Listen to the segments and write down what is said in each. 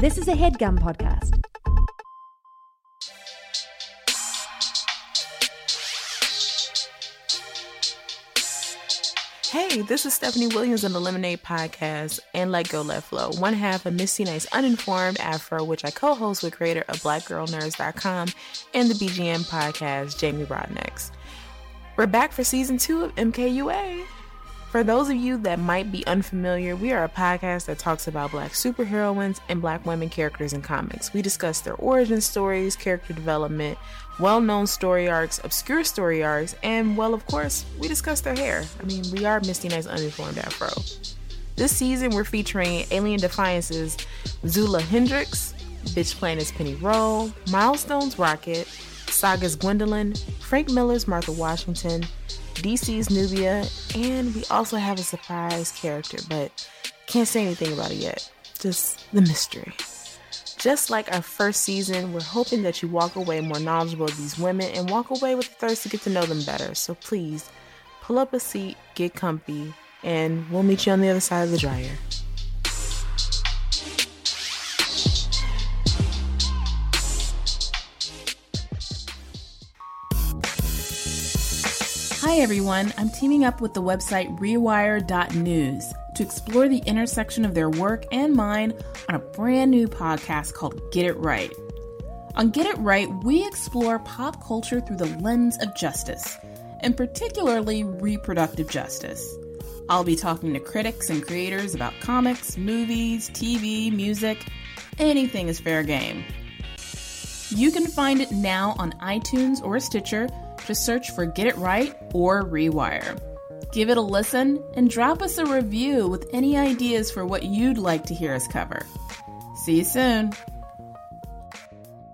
This is a headgum podcast. Hey, this is Stephanie Williams on the Lemonade Podcast and Let Go Let Flow, one half of Misty Knight's Uninformed Afro, which I co host with creator of BlackGirlNerds.com and the BGN podcast, Jamie Broadnax. We're back for season two of MKUA. For those of you that might be unfamiliar, we are a podcast that talks about black superheroines and black women characters in comics. We discuss their origin stories, character development, well known story arcs, obscure story arcs, and, well, of course, we discuss their hair. I mean, we are Misty Knight's Uninformed Afro. This season, we're featuring Alien Defiance's Zula Hendrix, Bitch Planet's Penny Rolle, Milestone's Rocket, Saga's Gwendolyn, Frank Miller's Martha Washington, DC's Nubia, and we also have a surprise character, but can't say anything about it yet. Just the mystery. Just like our first season, we're hoping that you walk away more knowledgeable of these women and walk away with the thirst to get to know them better. So please, pull up a seat, get comfy, and we'll meet you on the other side of the dryer. Hi, everyone. I'm teaming up with the website Rewire.news to explore the intersection of their work and mine on a brand new podcast called Get It Right. On Get It Right, we explore pop culture through the lens of justice, and particularly reproductive justice. I'll be talking to critics and creators about comics, movies, TV, music. Anything is fair game. You can find it now on iTunes or Stitcher just search for Get It Right or Rewire. Give it a listen and drop us a review with any ideas for what you'd like to hear us cover. See you soon.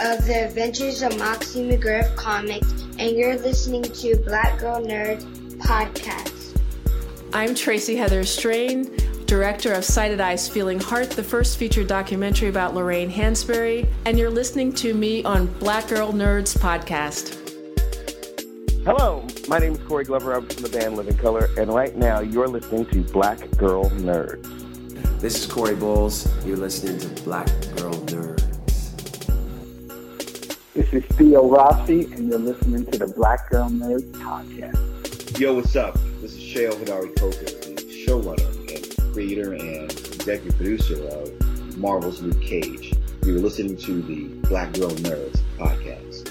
of the Adventures of Moxie McGriff comics, and you're listening to Black Girl Nerd podcast. I'm Tracy Heather Strain, director of Sighted Eyes Feeling Heart, the first feature documentary about Lorraine Hansberry, and you're listening to me on Black Girl Nerds podcast. Hello, my name is Corey Glover. I'm from the band Living Colour, and right now you're listening to Black Girl Nerds. This is Corey Bowles. You're listening to Black Girl Nerds. This is Theo Rossi, and you're listening to the Black Girl Nerds podcast. Yo, what's up? This is Cheo Hodari Coker, the showrunner and creator and executive producer of Marvel's Luke Cage. You're listening to the Black Girl Nerds podcast.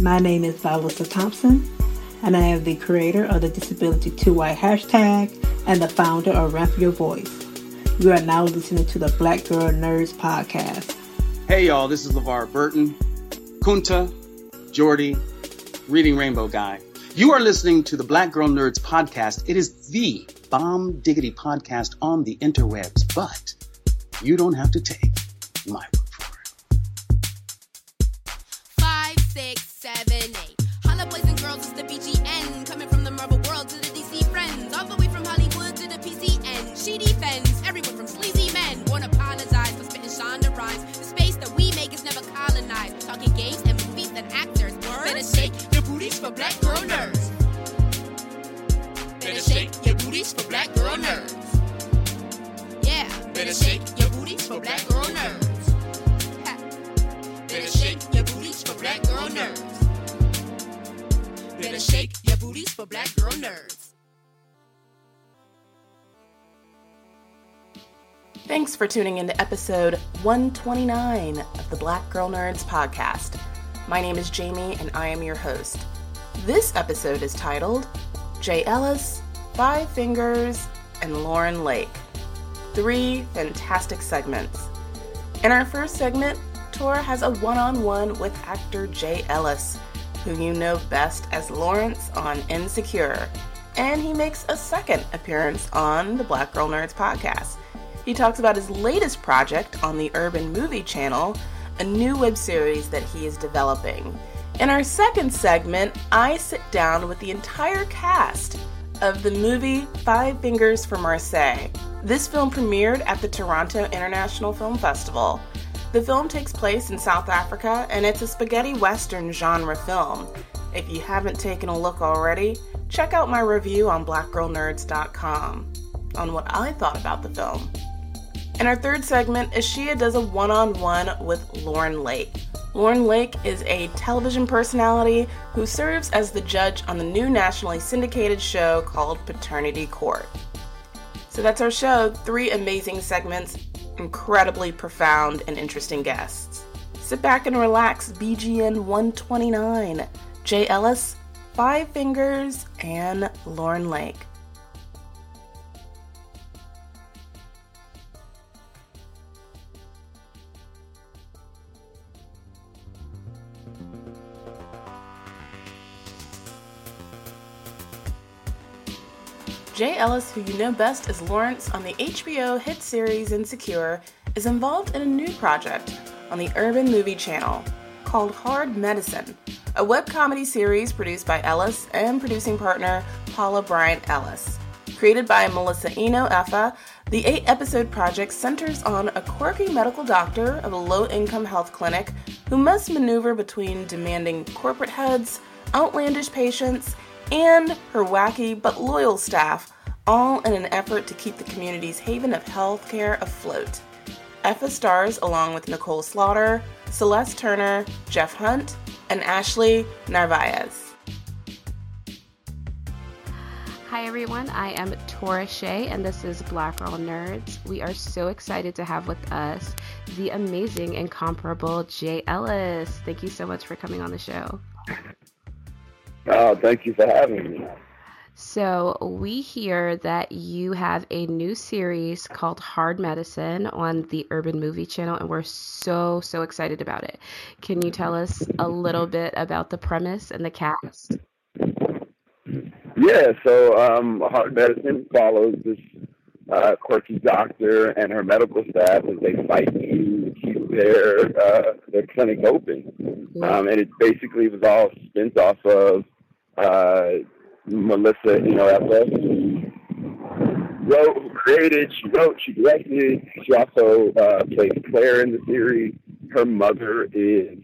My name is Vilissa Thompson, and I am the creator of the Disability 2Y hashtag and the founder of Ramp Your Voice. You are now listening to the Black Girl Nerds podcast. Hey y'all, this is LeVar Burton, Kunta, Geordi, Reading Rainbow Guy. You are listening to the Black Girl Nerds podcast. It is the bomb diggity podcast on the interwebs, but you don't have to take my word for it. Five, six, seven, eight. Holla boys and girls, it's the BGN coming from the Marvel world to the DC friends, all the way from Hollywood to the PCN. She defends actors. Word? Better shake your booties for black girl nerds. Better shake your booties for black girl nerds. Yeah, better shake your booties for black girl nerds. Ha. Better shake your booties for black girl nerds. Better shake your booties for black girl nerds. Thanks for tuning in to episode 129 of the Black Girl Nerds podcast. My name is Jamie and I am your host. This episode is titled Jay Ellis, Five Fingers, and Lauren Lake. Three fantastic segments. In our first segment, Tor has a one on one with actor Jay Ellis, who you know best as Lawrence on Insecure, and he makes a second appearance on the Black Girl Nerds podcast He talks about his latest project on the Urban Movie Channel, a new web series that he is developing. In our second segment, I sit down with the entire cast of the movie Five Fingers for Marseilles. This film premiered at the Toronto International Film Festival. The film takes place in South Africa and it's a spaghetti western genre film. If you haven't taken a look already, check out my review on blackgirlnerds.com on what I thought about the film. In our third segment, Ashia does a one on one with Lauren Lake. Lauren Lake is a television personality who serves as the judge on the new nationally syndicated show called Paternity Court. So that's our show. Three amazing segments, incredibly profound and interesting guests. Sit back and relax. BGN 129, Jay Ellis, Five Fingers, and Lauren Lake. Jay Ellis, who you know best as Lawrence on the HBO hit series Insecure, is involved in a new project on the Urban Movie Channel called Hard Medicine, a web comedy series produced by Ellis and producing partner Paula Bryant Ellis. Created by Melissa Eno Effa, the eight episode project centers on a quirky medical doctor of a low income health clinic who must maneuver between demanding corporate heads, outlandish patients, and her wacky but loyal staff, all in an effort to keep the community's haven of healthcare afloat. Effa stars along with Nicole Slaughter, Celeste Turner, Jeff Hunt, and Ashley Narvaez. Hi everyone, I am Tora Shea and this is Black Girl Nerds. We are so excited to have with us the amazing, incomparable Jay Ellis. Thank you so much for coming on the show. Oh, thank you for having me. So, we hear that you have a new series called Hard Medicine on the Urban Movie Channel, and we're so, so excited about it. Can you tell us a little bit about the premise and the cast? Yeah, so um, Hard Medicine follows this uh, quirky doctor and her medical staff as they fight to keep their uh, their clinic open. Um, and it basically was all spins off of uh, Melissa, you know, Effa. Wrote, created, she wrote, she directed. She also uh, played Claire in the series. Her mother is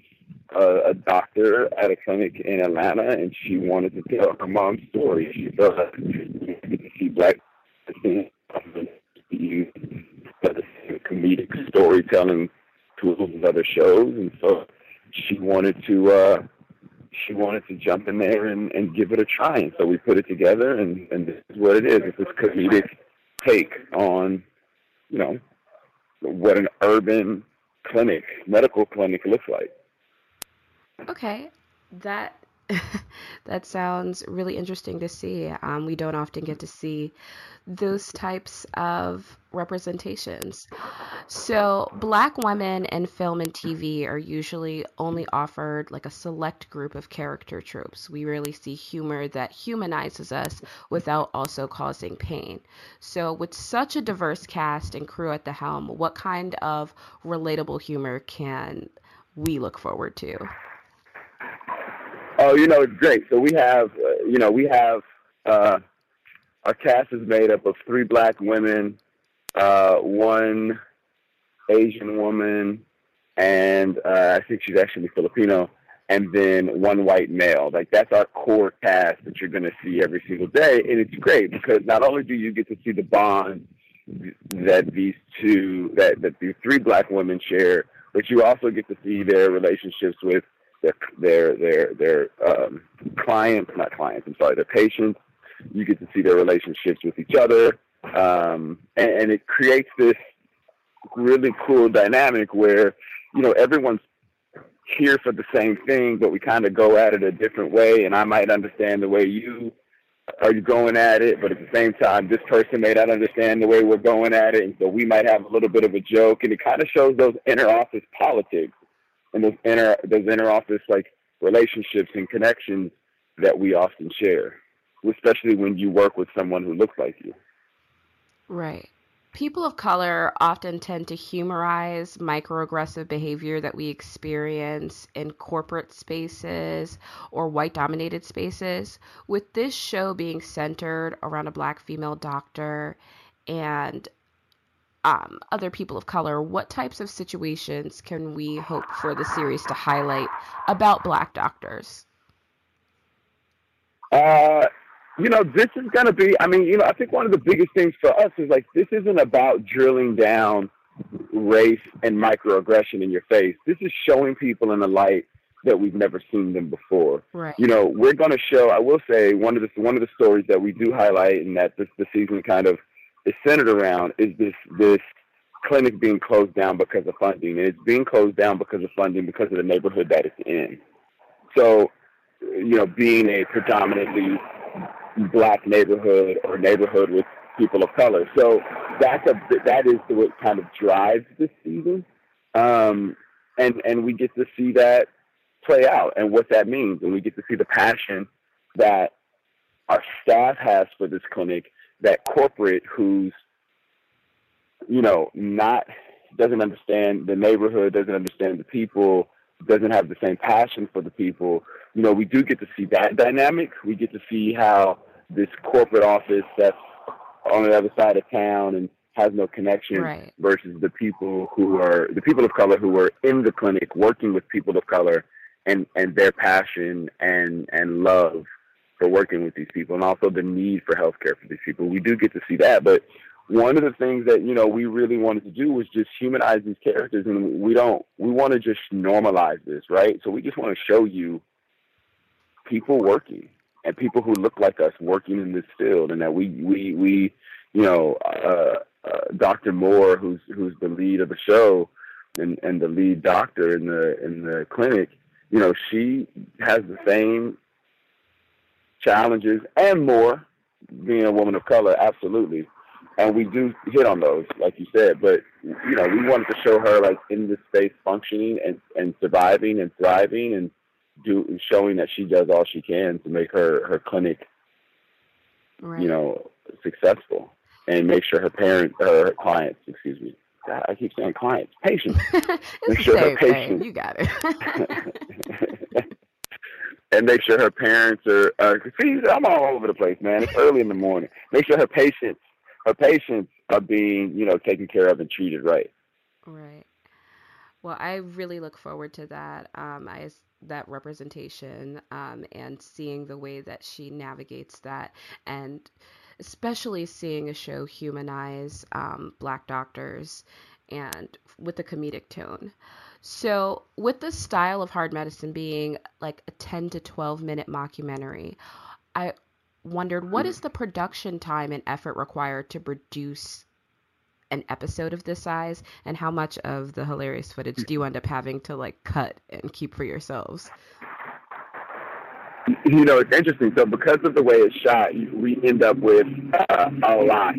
a, a doctor at a clinic in Atlanta, and she wanted to tell her mom's story. She felt like to see black comedic storytelling tools and other shows, and so she wanted to uh, she wanted to jump in there and, and give it a try. And so we put it together, and, and this is what it is. It's this comedic take on, you know, what an urban clinic, medical clinic looks like. Okay, that that sounds really interesting to see. Um, we don't often get to see those types of representations. So, black women in film and TV are usually only offered like a select group of character tropes. We rarely see humor that humanizes us without also causing pain. So, with such a diverse cast and crew at the helm, what kind of relatable humor can we look forward to? Oh, you know, it's great. So we have, uh, you know, we have uh, our cast is made up of three black women, uh, one Asian woman, and uh, I think she's actually Filipino, and then one white male. Like that's our core cast that you're going to see every single day, and it's great because not only do you get to see the bond that these two, that that these three black women share, but you also get to see their relationships with their their their their um, clients, not clients. I'm sorry, their patients. You get to see their relationships with each other, um, and, and it creates this really cool dynamic where you know everyone's here for the same thing, but we kind of go at it a different way. And I might understand the way you are you going at it, but at the same time, this person may not understand the way we're going at it, and so we might have a little bit of a joke, and it kind of shows those inner office politics and those inner those inner office like relationships and connections that we often share, especially when you work with someone who looks like you. Right. people of color often tend to humorize microaggressive behavior that we experience in corporate spaces or white dominated spaces. With this show being centered around a black female doctor and um, other people of color, what types of situations can we hope for the series to highlight about black doctors? Uh, you know, this is going to be, I mean, you know, I think one of the biggest things for us is like, this isn't about drilling down race and microaggression in your face. This is showing people in a light that we've never seen them before. Right. You know, we're going to show, I will say, one of the, one of the stories that we do highlight and that this, the season kind of is centered around is this, this clinic being closed down because of funding. And it's being closed down because of funding because of the neighborhood that it's in. So, you know, being a predominantly black neighborhood or neighborhood with people of color. So that's a that is what kind of drives this season, um, and and we get to see that play out and what that means, and we get to see the passion that our staff has for this clinic. That corporate who's you know not doesn't understand the neighborhood, doesn't understand the people, doesn't have the same passion for the people. You know, we do get to see that dynamic. We get to see how this corporate office that's on the other side of town and has no connection right. versus the people who are the people of color who are in the clinic working with people of color and and their passion and and love for working with these people and also the need for healthcare for these people. We do get to see that, but one of the things that you know we really wanted to do was just humanize these characters, and we don't we want to just normalize this, right? So we just want to show you people working and people who look like us working in this field, and that we we we you know uh, uh, Dr. Moore, who's who's the lead of the show, and and the lead doctor in the in the clinic, you know, she has the same challenges and more being a woman of color, absolutely. And we do hit on those, like you said, but you know, we wanted to show her like in this space functioning and, and surviving and thriving and do showing that she does all she can to make her her clinic, right. you know, successful and make sure her parents, her clients, excuse me, God, I keep saying clients, patients, make sure her patients, you got it, and make sure her parents are. Uh, see, I'm all over the place, man. It's early in the morning. Make sure her patients, her patients are being, you know, taken care of and treated right. Right. Well, I really look forward to that. Um, I that representation um, and seeing the way that she navigates that, and especially seeing a show humanize um, Black doctors and with a comedic tone. So, with the style of Hard Medicine being like a 10 to 12 minute mockumentary, I wondered what is the production time and effort required to produce an episode of this size? And how much of the hilarious footage do you end up having to like cut and keep for yourselves you know it's interesting. So because of the way it's shot we end up with uh, a lot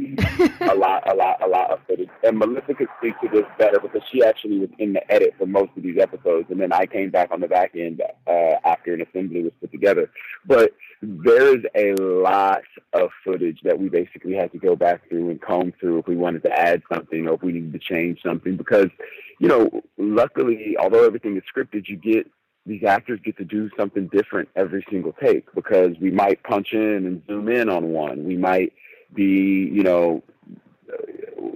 a lot a lot a lot of footage. And melissa could speak to this better because she actually was in the edit for most of these episodes and then i came back on the back end uh, after an assembly was put together. But there's a lot of footage that we basically had to go back through and comb through if we wanted to add something or if we needed to change something because, you know, luckily, although everything is scripted, you get these actors get to do something different every single take because we might punch in and zoom in on one. We might be, you know,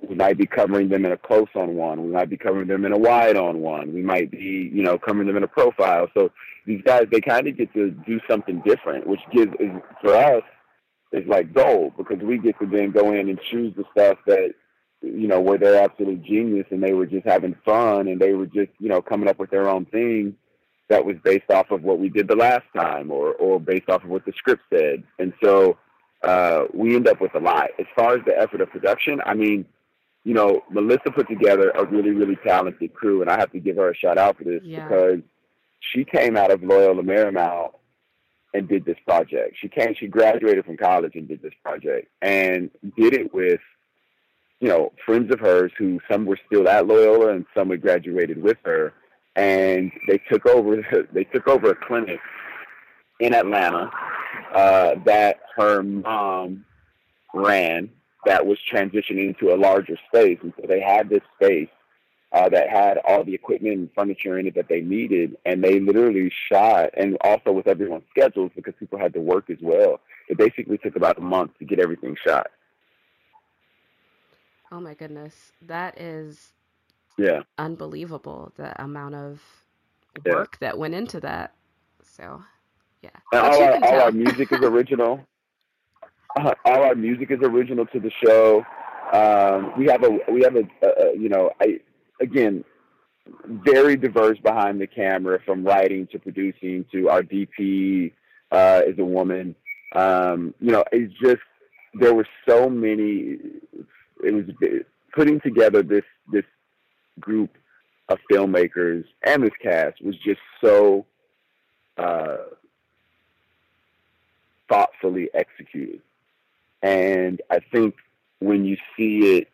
we might be covering them in a close on one. We might be covering them in a wide on one. We might be, you know, covering them in a profile. So these guys, they kind of get to do something different, which gives for us is like gold because we get to then go in and choose the stuff that you know where they're absolute genius and they were just having fun and they were just you know coming up with their own thing that was based off of what we did the last time or or based off of what the script said and so uh, we end up with a lot as far as the effort of production i mean you know melissa put together a really really talented crew and i have to give her a shout out for this Yeah. because she came out of Loyola Marymount and did this project. She came, she graduated from college and did this project and did it with, you know, friends of hers who some were still at Loyola and some had graduated with her. And they took over, they took over a clinic in Atlanta uh, that her mom ran that was transitioning into a larger space, and so they had this space uh, that had all the equipment and furniture in it that they needed, and they literally shot, and also with everyone's schedules because people had to work as well. It basically took about a month to get everything shot. Oh my goodness, that is Yeah, unbelievable. The amount of Yeah. work that went into that. So, yeah. and all our all our music is original. Uh, all our music is original to the show. Um, we have a we have a, a, a you know I again very diverse behind the camera from writing to producing to our DP uh, is a woman. Um, you know, it's just there were so many. It was putting together this this group of filmmakers and this cast was just so uh, thoughtfully executed. And I think when you see it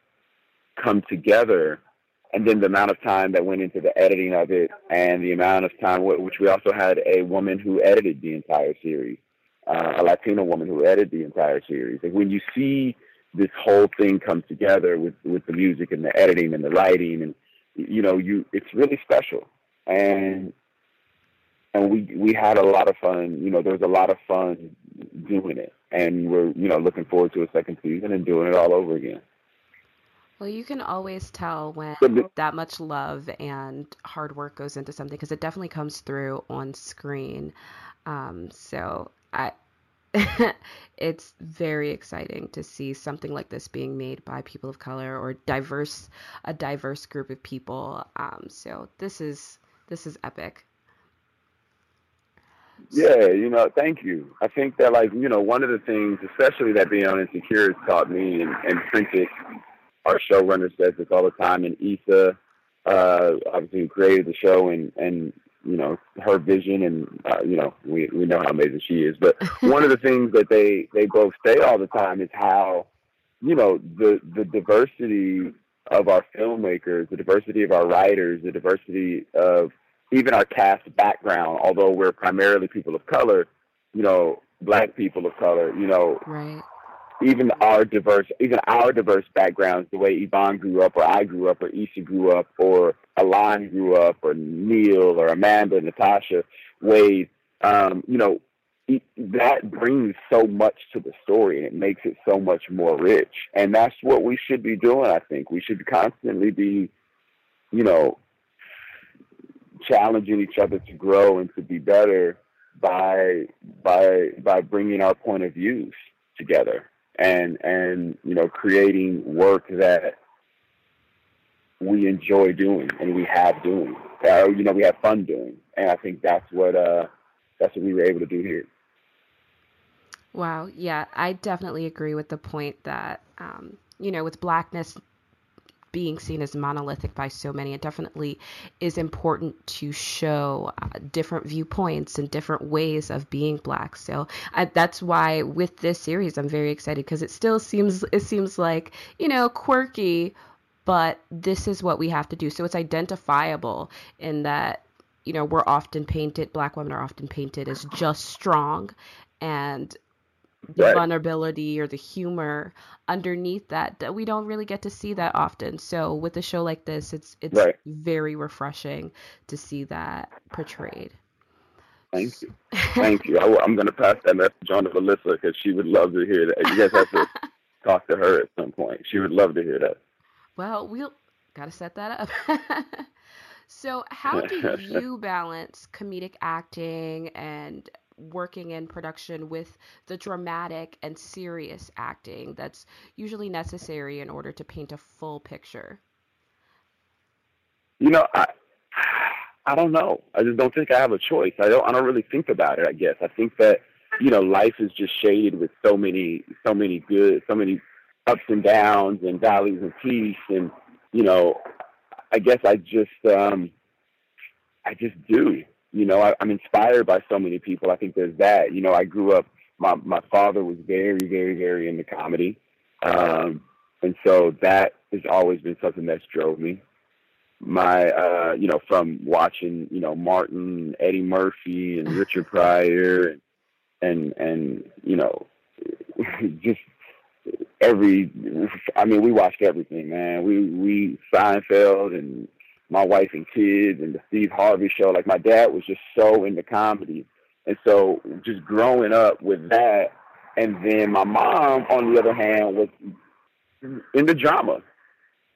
come together, and then the amount of time that went into the editing of it, and the amount of time, wh- which we also had a woman who edited the entire series, uh, a Latina woman who edited the entire series. And when you see this whole thing come together with with the music and the editing and the writing, and you know, you it's really special. And and we we had a lot of fun. You know, there was a lot of fun doing it, and we're you know looking forward to a second season and doing it all over again. Well, you can always tell when that much love and hard work goes into something because it definitely comes through on screen. Um, so I, it's very exciting to see something like this being made by people of color or diverse, a diverse group of people. Um, so this is this is epic. Yeah, you know, thank you. I think that like, you know, one of the things, especially that being on Insecure has taught me and, and Prentice, our showrunner says this all the time, and Issa, uh, obviously created the show and, and, you know, her vision and, uh, you know, we, we know how amazing she is. But one of the things that they, they both say all the time is how, you know, the, the diversity of our filmmakers, the diversity of our writers, the diversity of even our cast background, although we're primarily people of color, you know, black people of color, you know, Right. Even our diverse, even our diverse backgrounds, the way Yvonne grew up, or I grew up, or Issa grew up, or Y'lan grew up, or Neil, or Amanda, Natasha, Wade, um, you know, that brings so much to the story and it makes it so much more rich. And that's what we should be doing, I think. We should constantly be, you know, challenging each other to grow and to be better by by by bringing our point of views together and and you know creating work that we enjoy doing and we have doing uh, you know we have fun doing and I think that's what uh that's what we were able to do here Wow. Yeah, I definitely agree with the point that, um, you know, with blackness being seen as monolithic by so many, it definitely is important to show uh, different viewpoints and different ways of being black. So I, that's why with this series, I'm very excited because it still seems it seems like you know quirky, but this is what we have to do. So it's identifiable in that you know we're often painted black women are often painted as just strong and the Right. vulnerability or the humor underneath that that we don't really get to see that often. So with a show like this, it's it's Right. very refreshing to see that portrayed. thank you thank you I, am going to pass that message on to Melissa because she would love to hear that you guys have to talk to her at some point she would love to hear that Well, we'll gotta set that up. so how do you balance comedic acting and working in production with the dramatic and serious acting that's usually necessary in order to paint a full picture? You know, I I don't know. I just don't think I have a choice. I don't I don't really think about it, I guess. I think that, you know, life is just shaded with so many so many good so many ups and downs and valleys and peaks and you know, I guess I just um I just do. You know, I, I'm inspired by so many people. I think there's that. You know, I grew up my my father was very, very, very into comedy. Um and so that has always been something that's drove me my uh you know from watching you know Martin Eddie Murphy and Richard Pryor and and and you know just every. I mean, we watched everything, man. We we Seinfeld and my wife and kids and the Steve Harvey show. Like my dad was just so into comedy, and so just growing up with that, and then my mom, on the other hand, was into drama.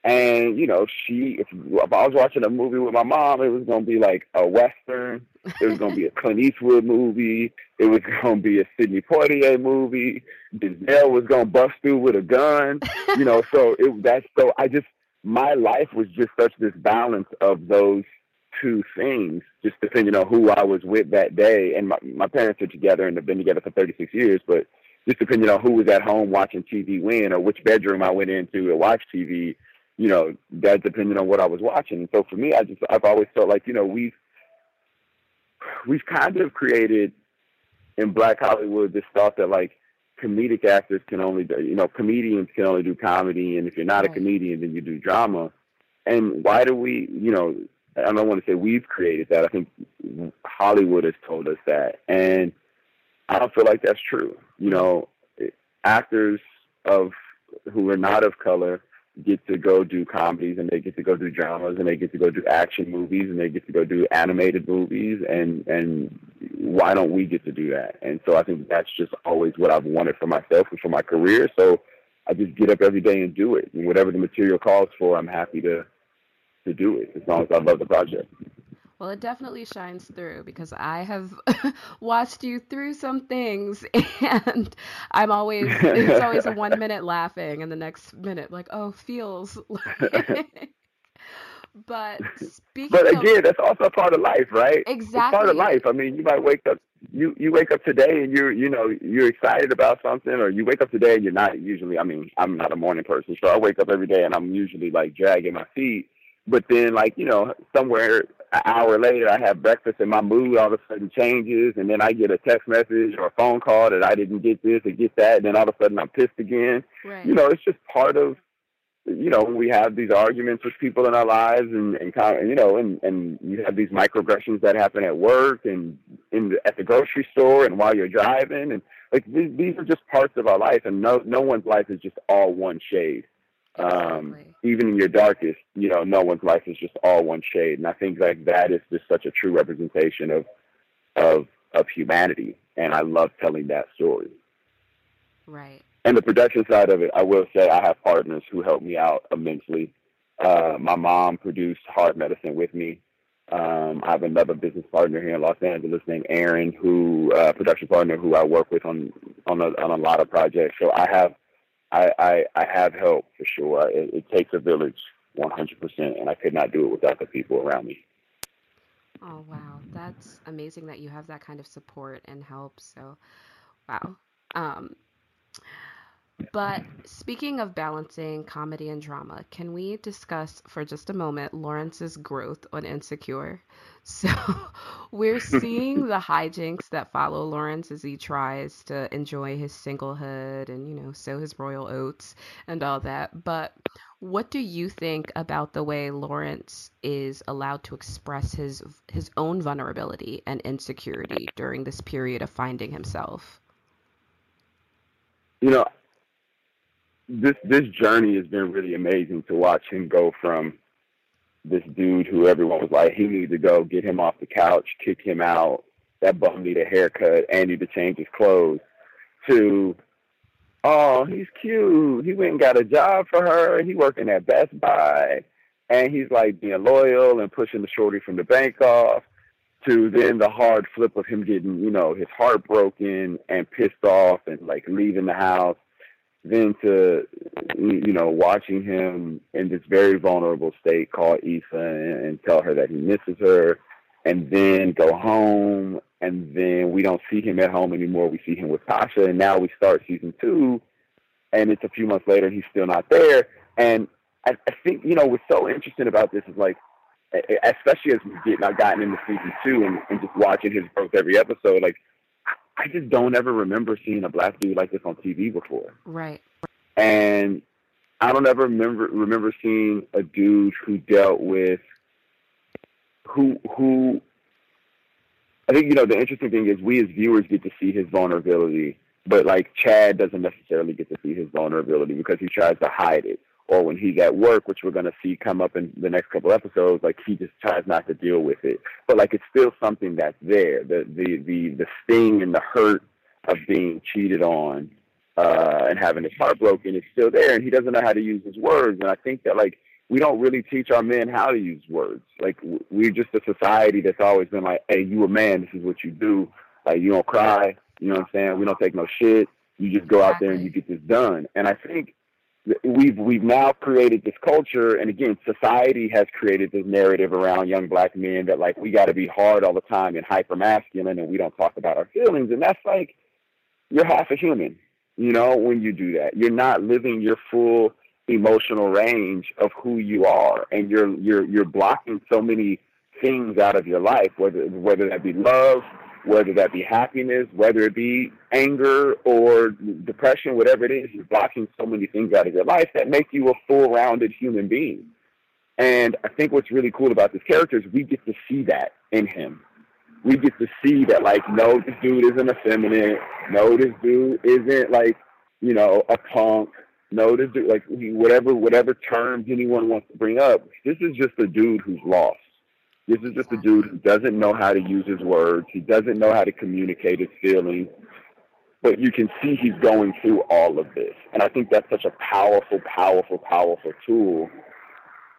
And you know, she if, if I was watching a movie with my mom, it was gonna be like a western. It was gonna be a Clint Eastwood movie. It was gonna be a Sidney Poitier movie. Denzel was gonna bust through with a gun. You know, so it that's so I just my life was just such this balance of those two things, just depending on who I was with that day. And my my parents are together and have been together for 36 years, but just depending on who was at home watching TV when or which bedroom I went into to watch TV you know, that depended on what I was watching. And so for me, I just I've always felt like you know we've we've kind of created in Black Hollywood this thought that like comedic actors can only do, you know comedians can only do comedy, and if you're not a comedian, then you do drama. And why do we, you know, I don't want to say we've created that. I think Hollywood has told us that, and I don't feel like that's true. You know, actors of who are not of color get to go do comedies and they get to go do dramas and they get to go do action movies and they get to go do animated movies and and why don't we get to do that? And so i think that's just always what i've wanted for myself and for my career. So i just get up every day and do it. And whatever the material calls for i'm happy to to do it as long as i love the project well, it definitely shines through because I have watched you through some things, and I'm always it's always a one minute laughing, and the next minute like, oh, feels. Like... but speaking. But again, of... that's also part of life, right? Exactly. It's part of life. I mean, you might wake up. You you wake up today and you're you know you're excited about something, or you wake up today and you're not. Usually, I mean, I'm not a morning person, so I wake up every day and I'm usually like dragging my feet but then, like, you know, somewhere an hour later, I have breakfast and my mood all of a sudden changes. And then I get a text message or a phone call that I didn't get this or get that. And then all of a sudden I'm pissed again. Right. You know, it's just part of, you know, we have these arguments with people in our lives and, and you know, and, and you have these microaggressions that happen at work and in the, at the grocery store and while you're driving. And like, these, these are just parts of our life. And no, no one's life is just all one shade. Um, even in your darkest, you know, no one's life is just all one shade. And I think like that is just such a true representation of of of humanity. And I love telling that story. Right. And the production side of it, I will say I have partners who help me out immensely. Uh, my mom produced Hard Medicine with me. Um, I have another business partner here in Los Angeles named Aaron, who uh, production partner who I work with on on a, on a lot of projects. So I have I, I, I have help for sure. It, it takes a village 100%, and I could not do it without the people around me. Oh, wow. That's amazing that you have that kind of support and help. So, wow. Um, but speaking of balancing comedy and drama, can we discuss for just a moment Lawrence's growth on Insecure? So we're seeing the hijinks that follow Lawrence as he tries to enjoy his singlehood and, you know, sow his royal oats and all that. But what do you think about the way Lawrence is allowed to express his his own vulnerability and insecurity during this period of finding himself? You know, this this journey has been really amazing to watch him go from this dude who everyone was like, he needs to go get him off the couch, kick him out. That bum need a haircut and need to change his clothes. To, oh, he's cute. He went and got a job for her. He working at Best Buy, and he's like being loyal and pushing the shorty from the bank off. To then the hard flip of him getting, you know, his heart broken and pissed off and like leaving the house then to you know watching him in this very vulnerable state call Issa and, and tell her that he misses her and then go home and then we don't see him at home anymore. We see him with Tasha and now we start season two and it's a few months later and he's still not there. And I, I think you know what's so interesting about this is like especially as we get now gotten into season two and, and just watching his growth every episode like I just don't ever remember seeing a black dude like this on TV before. Right. And I don't ever remember remember seeing a dude who dealt with who who I think you know the interesting thing is we as viewers get to see his vulnerability but like Chad doesn't necessarily get to see his vulnerability because he tries to hide it. Or when he's at work, which we're gonna see come up in the next couple episodes, like he just tries not to deal with it. But like it's still something that's there. The the the the sting and the hurt of being cheated on uh, and having his heart broken is still there, and he doesn't know how to use his words. And I think that like we don't really teach our men how to use words. Like we're just a society that's always been like, "Hey, you a man. This is what you do. Like you don't cry. You know what I'm saying? We don't take no shit. You just go out there and you get this done." And I think we've we've now created this culture, and again, society has created this narrative around young black men that like we got to be hard all the time and hyper masculine, and we don't talk about our feelings. And that's like you're half a human, you know, when you do that. You're not living your full emotional range of who you are, and you're you're you're blocking so many things out of your life, whether whether that be love, whether that be happiness, whether it be anger or depression, whatever it is, you're blocking so many things out of your life that make you a full rounded human being. And I think what's really cool about this character is we get to see that in him. We get to see that, like, no, this dude isn't effeminate. No, this dude isn't like, you know, a punk. No, this dude, like, whatever, whatever terms anyone wants to bring up. This is just a dude who's lost. This is just a dude who doesn't know how to use his words. He doesn't know how to communicate his feelings. But you can see he's going through all of this. And I think that's such a powerful, powerful, powerful tool.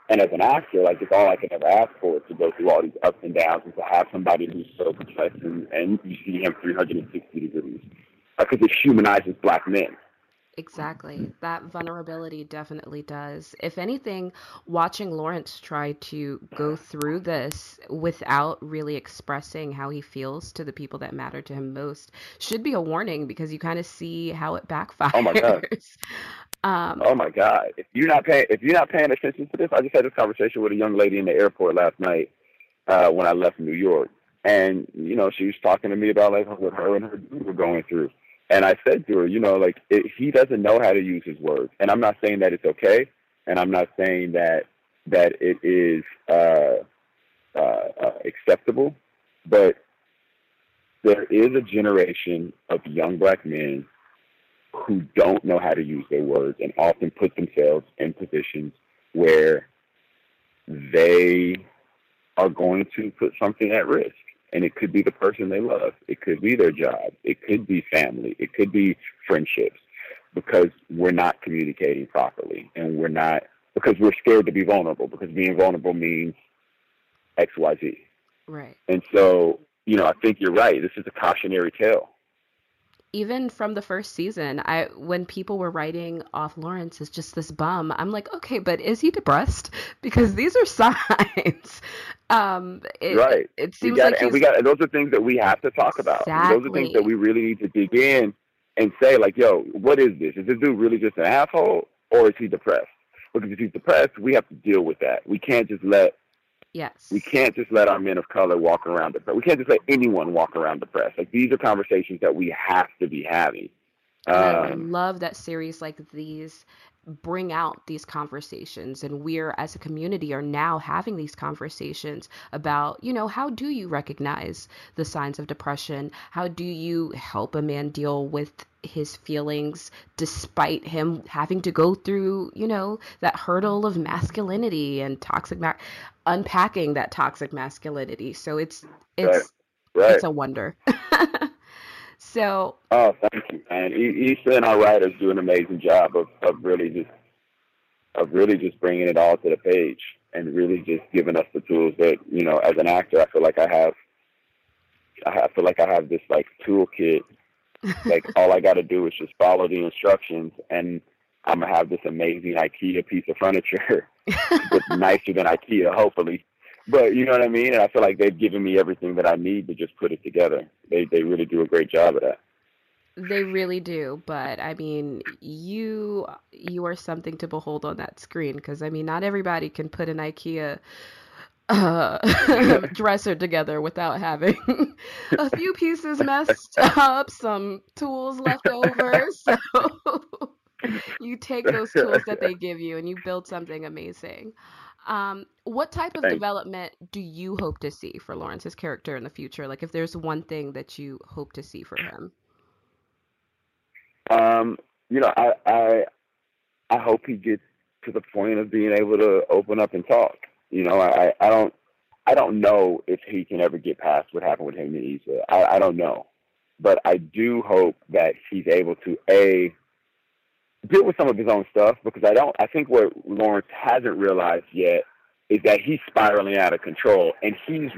And as an actor, like it's all I could ever ask for is to go through all these ups and downs and to have somebody who's so complex and, and you see him 360 degrees. Because it humanizes black men. Exactly. That vulnerability definitely does. If anything, watching Lawrence try to go through this without really expressing how he feels to the people that matter to him most should be a warning because you kind of see how it backfires. Oh my god. Um, oh my god! If you're not paying, if you're not paying attention to this, I just had this conversation with a young lady in the airport last night uh, when I left New York, and you know she was talking to me about like what her and her dude were going through and I said to her, you know, like it, he doesn't know how to use his words, and I'm not saying that it's okay, and I'm not saying that that it is uh, uh, uh, acceptable, but there is a generation of young black men who don't know how to use their words and often put themselves in positions where they are going to put something at risk and it could be the person they love. It could be their job. It could be family. It could be friendships because we're not communicating properly and we're not because we're scared to be vulnerable because being vulnerable means XYZ. Right. And so, you know, I think you're right. This is a cautionary tale even from the first season, I when people were writing off Lawrence as just this bum, I'm like, okay, but is he depressed? Because these are signs. Um, it, right. It seems got like and we got those are things that we have to talk about. Exactly. Those are things that we really need to dig in and say, like, yo, what is this? Is this dude really just an asshole, or is he depressed? Because if he's depressed, we have to deal with that. We can't just let Yes. We can't just let our men of color walk around depressed. We can't just let anyone walk around depressed. Like these are conversations that we have to be having. Um, I love that series like these bring out these conversations and we're as a community are now having these conversations about you know how do you recognize the signs of depression how do you help a man deal with his feelings despite him having to go through you know that hurdle of masculinity and toxic ma- unpacking that toxic masculinity so it's it's right. it's a wonder so Oh, thank you, man. Issa and our writers do an amazing job of, of really just of really just bringing it all to the page and really just giving us the tools that you know. As an actor, I feel like I have. I feel like I have this like toolkit. Like all I got to do is just follow the instructions, and I'm gonna have this amazing IKEA piece of furniture, but nicer than IKEA, hopefully. But you know what I mean? And I feel like they've given me everything that I need to just put it together. They they really do a great job of that. They really do, but I mean, you you are something to behold on that screen because I mean, not everybody can put an IKEA uh, dresser together without having a few pieces messed up, some tools left over. So you take those tools that they give you and you build something amazing. Um, what type of Thanks. development do you hope to see for Lawrence's character in the future? Like, if there's one thing that you hope to see for him. Um, you know, I I I hope he gets to the point of being able to open up and talk. You know, I I don't I don't know if he can ever get past what happened with him and Issa. I, I don't know, but I do hope that he's able to a deal with some of his own stuff because I don't. I think what Lawrence hasn't realized yet is that he's spiraling out of control, and he's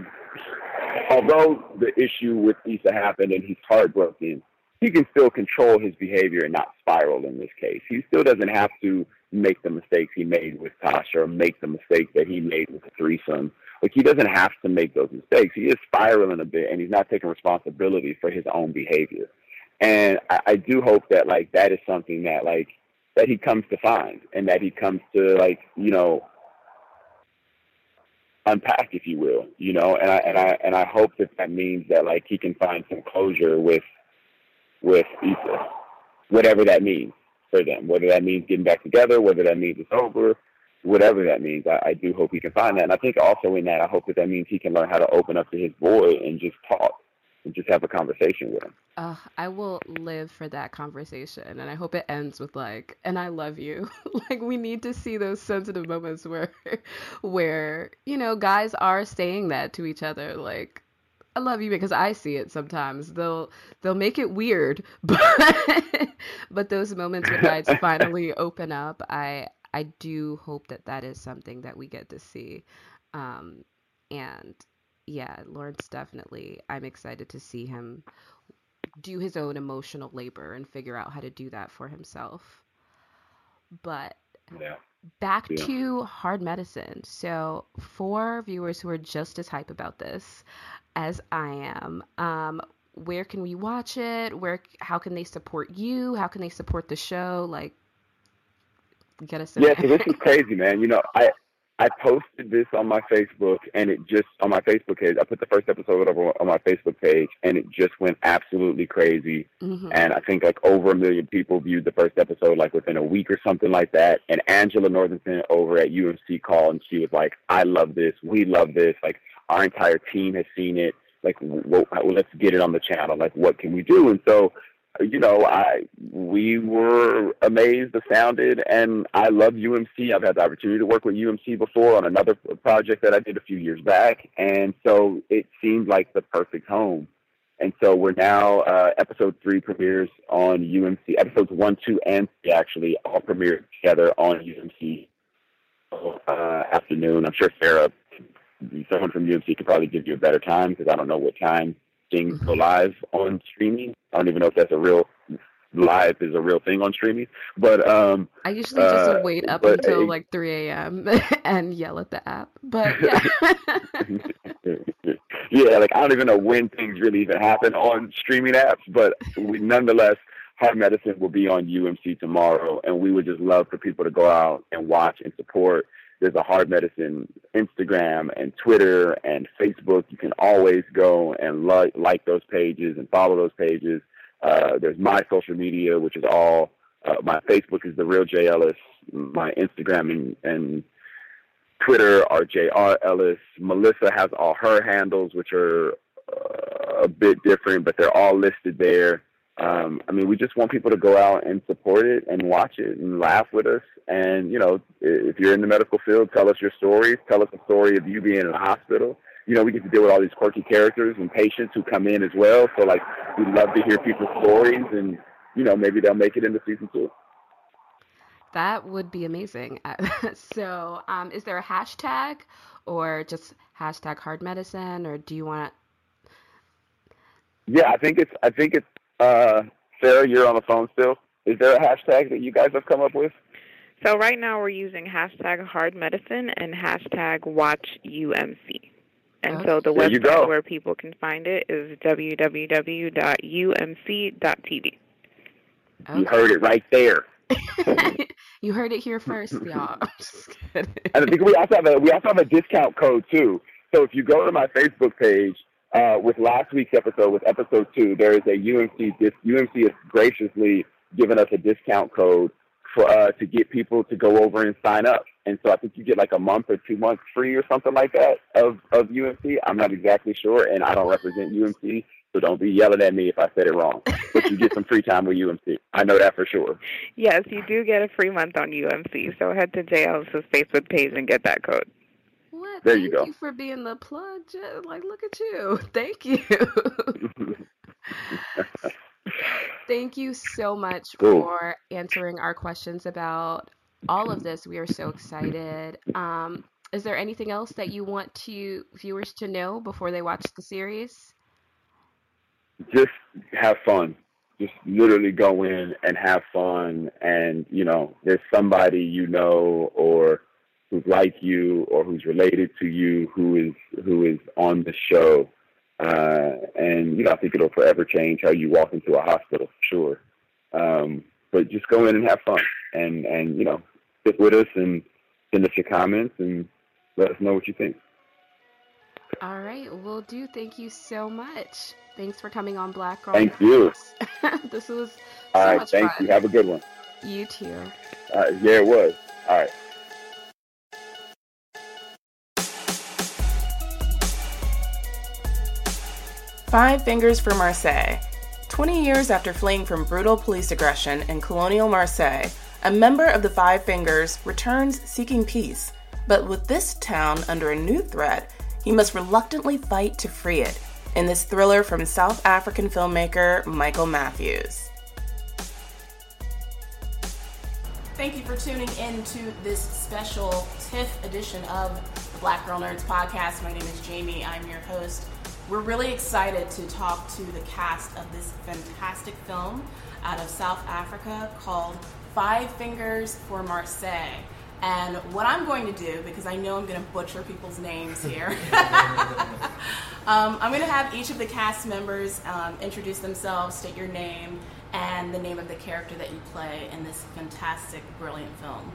although the issue with Issa happened and he's heartbroken, he can still control his behavior and not spiral in this case. He still doesn't have to make the mistakes he made with Tasha or make the mistakes that he made with the threesome. Like he doesn't have to make those mistakes. He is spiraling a bit and he's not taking responsibility for his own behavior. And I, I do hope that like that is something that like that he comes to find and that he comes to like, you know, unpack, if you will, you know, and I and I and I hope that that means that like he can find some closure with with Issa, whatever that means for them, whether that means getting back together, whether that means it's over, whatever that means. I, I do hope he can find that, and I think also in that, I hope that that means he can learn how to open up to his boy and just talk and just have a conversation with him. Uh, I will live for that conversation, and I hope it ends with like, "And I love you." like we need to see those sensitive moments where, where you know, guys are saying that to each other, like, "I love you," because I see it sometimes. They'll they'll make it weird, but but those moments when guys finally open up, I I do hope that that is something that we get to see, um, and yeah, Lawrence definitely. I'm excited to see him do his own emotional labor and figure out how to do that for himself. But yeah. back Yeah. to hard medicine. So, for viewers who are just as hype about this as I am, um, where can we watch it? Where how can they support you? How can they support the show? Like get us Yeah, so this is crazy, man. You know, I I posted this on my Facebook, and it just on my Facebook page. I put the first episode over on my Facebook page, and it just went absolutely crazy. Mhm. And I think like over a million people viewed the first episode like within a week or something like that. And Angela Northington over at UMC called, and she was like, "I love this. We love this. Like our entire team has seen it. Like, w- w- let's get it on the channel. Like, what can we do?" And so you know, I we were amazed, astounded, and I love UMC. I've had the opportunity to work with UMC before on another project that I did a few years back, and so it seemed like the perfect home. And so we're now uh, episode three premieres on UMC. Episodes one, two, and three actually all premiered together on UMC uh, afternoon. I'm sure Sarah, someone from UMC, could probably give you a better time because I don't know what time things go live on streaming. I don't even know if that's a real live is a real thing on streaming. But um, I usually just uh, wait up but, until uh, like 3 a.m. and yell at the app. But yeah. yeah, like I don't even know when things really even happen on streaming apps, but we, nonetheless, Hard Medicine will be on UMC tomorrow, and we would just love for people to go out and watch and support. There's a Hard Medicine Instagram and Twitter and Facebook. You can always go and like like those pages and follow those pages. Uh, there's my social media, which is all uh, my Facebook is the real J Ellis. My Instagram and, and Twitter are Jr. Ellis. Melissa has all her handles, which are uh, a bit different, but they're all listed there. Um, I mean, we just want people to go out and support it and watch it and laugh with us. And you know, if you're in the medical field, tell us your stories. Tell us a story of you being in a hospital. You know, we get to deal with all these quirky characters and patients who come in as well. So like, we love to hear people's stories, and you know, maybe they'll make it into season two. That would be amazing. so, um, is there a hashtag or just hashtag hard medicine, or do you want Yeah, I think it's. I think it's. Uh, Sarah, you're on the phone still. Is there a hashtag that you guys have come up with? So right now we're using hashtag hard medicine and hashtag watch UMC. And so the There website where people can find it is www.umc.tv. You heard it right there. you heard it here first, y'all? I'm just kidding. And I think we also have a we also have a discount code too. So if you go to my Facebook page uh, with last week's episode, with episode two, there is a UMC. Dis, UMC has graciously given us a discount code for uh, to get people to go over and sign up. And so I think you get like a month or two months free or something like that of of UMC. I'm not exactly sure, and I don't represent UMC, So don't be yelling at me if I said it wrong. But you get some free time with UMC. I know that for sure. Yes, you do get a free month on UMC. So head to JL's Facebook page and get that code. What? There Thank you go. Thank you for being the plug. Like, look at you. Thank you. Thank you so much Cool. for answering our questions about all of this. We are so excited. Um, is there anything else that you want to viewers to know before they watch the series? just have fun. Just literally go in and have fun. And, you know, there's somebody you know or who's like you or who's related to you who is who is on the show. Uh, and, you know, I think it'll forever change how you walk into a hospital, sure. Um, but just go in and have fun and, and, you know, stick with us and send us your comments and let us know what you think. All right, will do. Thank you so much. Thanks for coming on Black Girl. Thank you. This was so All right. Thank fun. you. Have a good one. You too. Uh, yeah, it was. All right. Five Fingers for Marseilles. 20 years after fleeing from brutal police aggression in colonial Marseilles, a member of the Five Fingers returns seeking peace. But with this town under a new threat, he must reluctantly fight to free it. In this thriller from South African filmmaker Michael Matthews. Thank you for tuning in to this special TIFF edition of the Black Girl Nerds podcast. My name is Jamie. I'm your host. We're really excited to talk to the cast of this fantastic film out of South Africa called Five Fingers for Marseilles. And what I'm going to do, because I know I'm going to butcher people's names here, um, I'm going to have each of the cast members um, introduce themselves, state your name, and the name of the character that you play in this fantastic, brilliant film.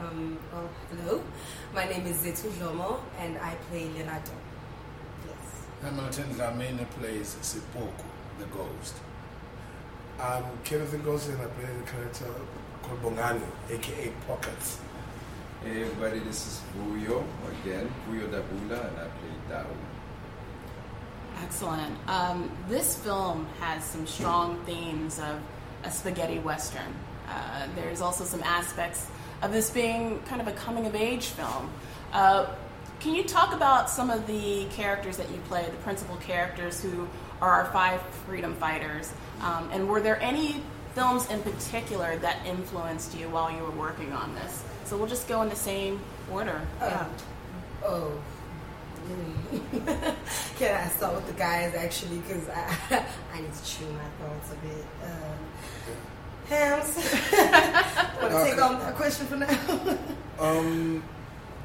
Um, oh, hello. My name is Zethu Dlomo, and I play Lerato. Yes. Hamilton Dhlamini plays Sepoko, the ghost. I'm Kenneth Nkosi and I play the character called Bongani, aka Pockets. Hey everybody, this is Vuyo again, Vuyo Dabula, and I play Tau. Excellent. Um, this film has some strong themes of a spaghetti western. Uh, there's also some aspects of this being kind of a coming of age film. Uh, can you talk about some of the characters that you play, the principal characters who are our five freedom fighters? Um, and were there any films in particular that influenced you while you were working on this? So we'll just go in the same order. Um, oh. mm. Can I start with the guys actually? Because I, I need to chew my thoughts a bit. Um, Hams, want to take on that question for now? Um,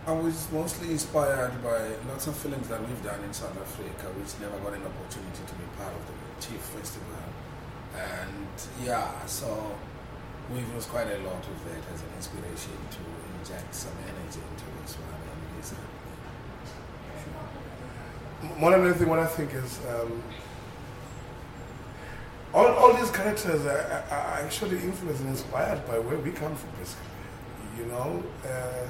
I was mostly inspired by lots of films that we've done in South Africa, which never got an opportunity to be part of the TIFF Festival. And yeah, so we've used quite a lot of that as an inspiration to inject some energy into this one. And it is. More than anything, what I think is um, all, all these characters are, are actually influenced and inspired by where we come from, basically. You know, uh,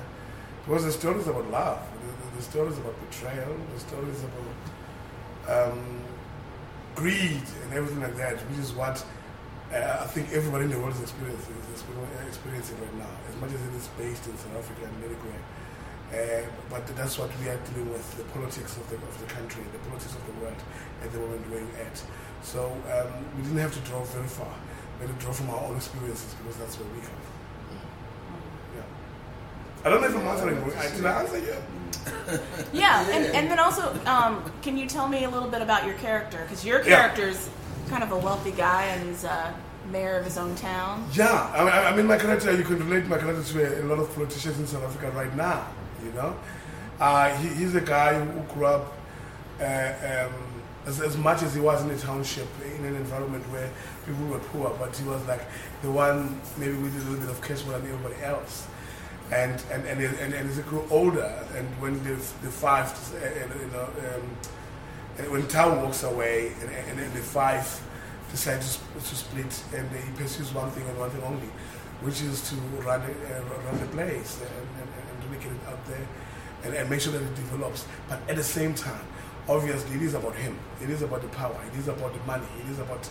because the stories about love, the, the, the stories about betrayal, the stories about um, greed and everything like that, which is what uh, I think everybody in the world is experiencing, is experiencing right now, as much as it is based in South Africa and Medicare. Uh, but that's what we are dealing with, the politics of the, of the country, the politics of the world at the moment we're at. So um, we didn't have to draw very far. We had to draw from our own experiences because that's where we come from. Yeah. I don't know if I'm answering. Did I answer you? Yeah, and, and then also, um, can you tell me a little bit about your character? Because your Yeah. character's kind of a wealthy guy and he's a mayor of his own town. Yeah, I mean, I mean, my character, you can relate my character to a, a lot of politicians in South Africa right now, you know. Uh, he, he's a guy who grew up uh, um, as, as much as he was in a township, in an environment where people were poor, but he was like the one maybe with a little bit of cash more than everybody else. And, and, and, and, and as he grew older, and when the, the five, uh, you know, um, and when town walks away and, and, and the five decide to, to split and he pursues one thing and one thing only, which is to run, uh, run the place and, and, and to make it out there and, and make sure that it develops. But at the same time, obviously it is about him. It is about the power. It is about the money. It is about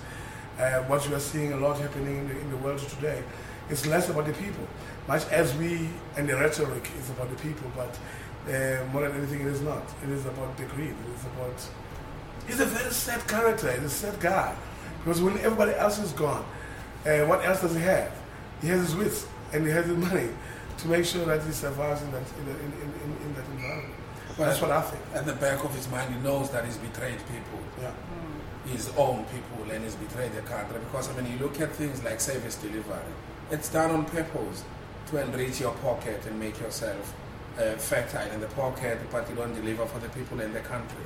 uh, what you are seeing a lot happening in the, in the world today. It's less about the people, much as we and the rhetoric is about the people, but uh, more than anything, it is not. It is about the greed. It is about. He's a very sad character. He's a sad guy, because when everybody else is gone, uh, what else does he have? He has his wits and he has his money to make sure that he survives in that in, in, in, in that environment. But That's what I think. At the back of his mind, he knows that he's betrayed people. Yeah. His own people and he's betrayed the country. Because I mean, you look at things like service delivery, it's done on purpose to enrich your pocket and make yourself uh, fertile in the pocket, but you don't deliver for the people in the country,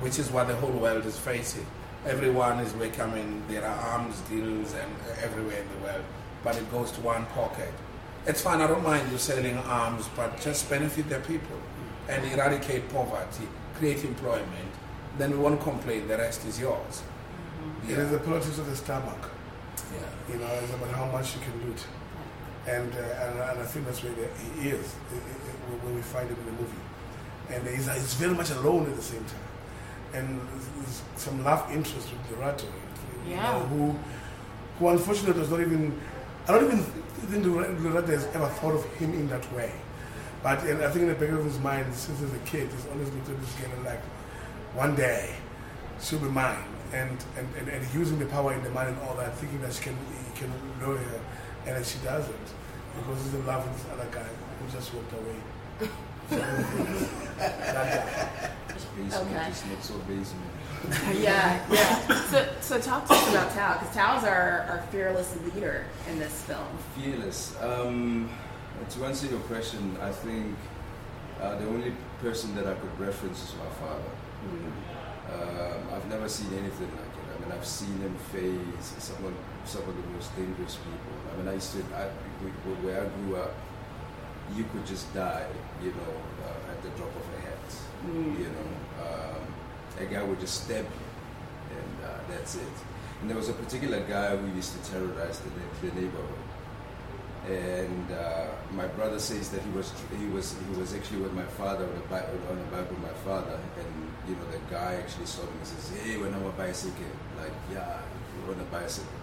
which is what the whole world is facing. Everyone is welcoming, there are arms deals and everywhere in the world, but it goes to one pocket. It's fine, I don't mind you selling arms, but just benefit the people and eradicate poverty, create employment. Then we won't complain, the rest is yours. It is the politics of the stomach. Yeah. You know, it's about how much you can loot. And, uh, and, and I think that's where he is when we find him in the movie. And he's, he's very much alone at the same time. And there's, some love interest with Lerato, you Yeah. know, who, who unfortunately does not even, I don't even think Lerato has ever thought of him in that way. But and I think in the back of his mind, since he's a kid, he's always been to this getting like, one day, she'll be mine. And, and, and, and using the power in the mind and all that, thinking that she can, he can lure her, and then she doesn't. Because he's in love with this other guy who just walked away. that guy. Basement, Okay. just next door basement. yeah, yeah. So, so talk to us about Tau, because Tau's our, our fearless leader in this film. Fearless. Um, to answer your question, I think uh, the only person that I could reference is my father. Um, I've never seen anything like it. I mean, I've seen him face some of, some of the most dangerous people. Mean, I used to, I, where I grew up, you could just die, you know, uh, at the drop of a hat. Mm. You know, um, a guy would just stab you, and uh, that's it. And there was a particular guy who used to terrorize the, the neighborhood. And uh, my brother says that he was he was he was actually with my father on a bike on a bike with my father, and you know the guy actually saw him and says, "Hey, when I'm a bicycle, like yeah, you're on a bicycle."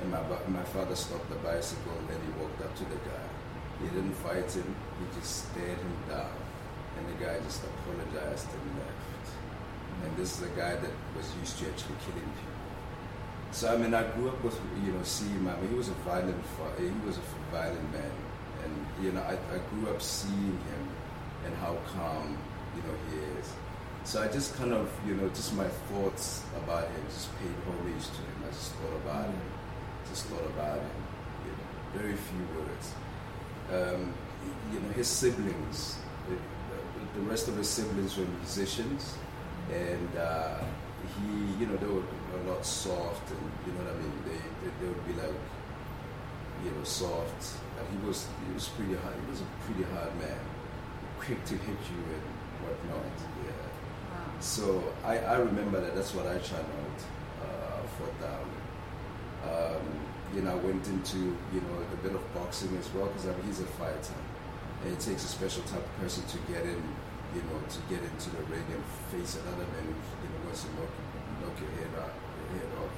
And my my father stopped the bicycle, and then he walked up to the guy. He didn't fight him; he just stared him down, and the guy just apologized and left. And this is a guy that was used to actually killing people. So I mean, I grew up with you know seeing my. He was a violent. He was a violent man, and you know I, I grew up seeing him and how calm you know he is. So I just kind of you know just my thoughts about him just paid homage to him. I just thought about him, just thought about him. You know, very few words. Um, you know his siblings. The, the- rest of his siblings were musicians, and uh, he, you know, they were a lot soft, and you know what I mean. They, they, they would be like, you know, soft, and he was, he was pretty hard. He was a pretty hard man, quick to hit you and whatnot. Yeah. So I, I remember that. That's what I channeled uh, for them. Um, you know, I went into you know a bit of boxing as well because I mean, he's a fighter, and it takes a special type of person to get in, you know, to get into the ring and face another man who you know wants to knock, knock your head out, your head off.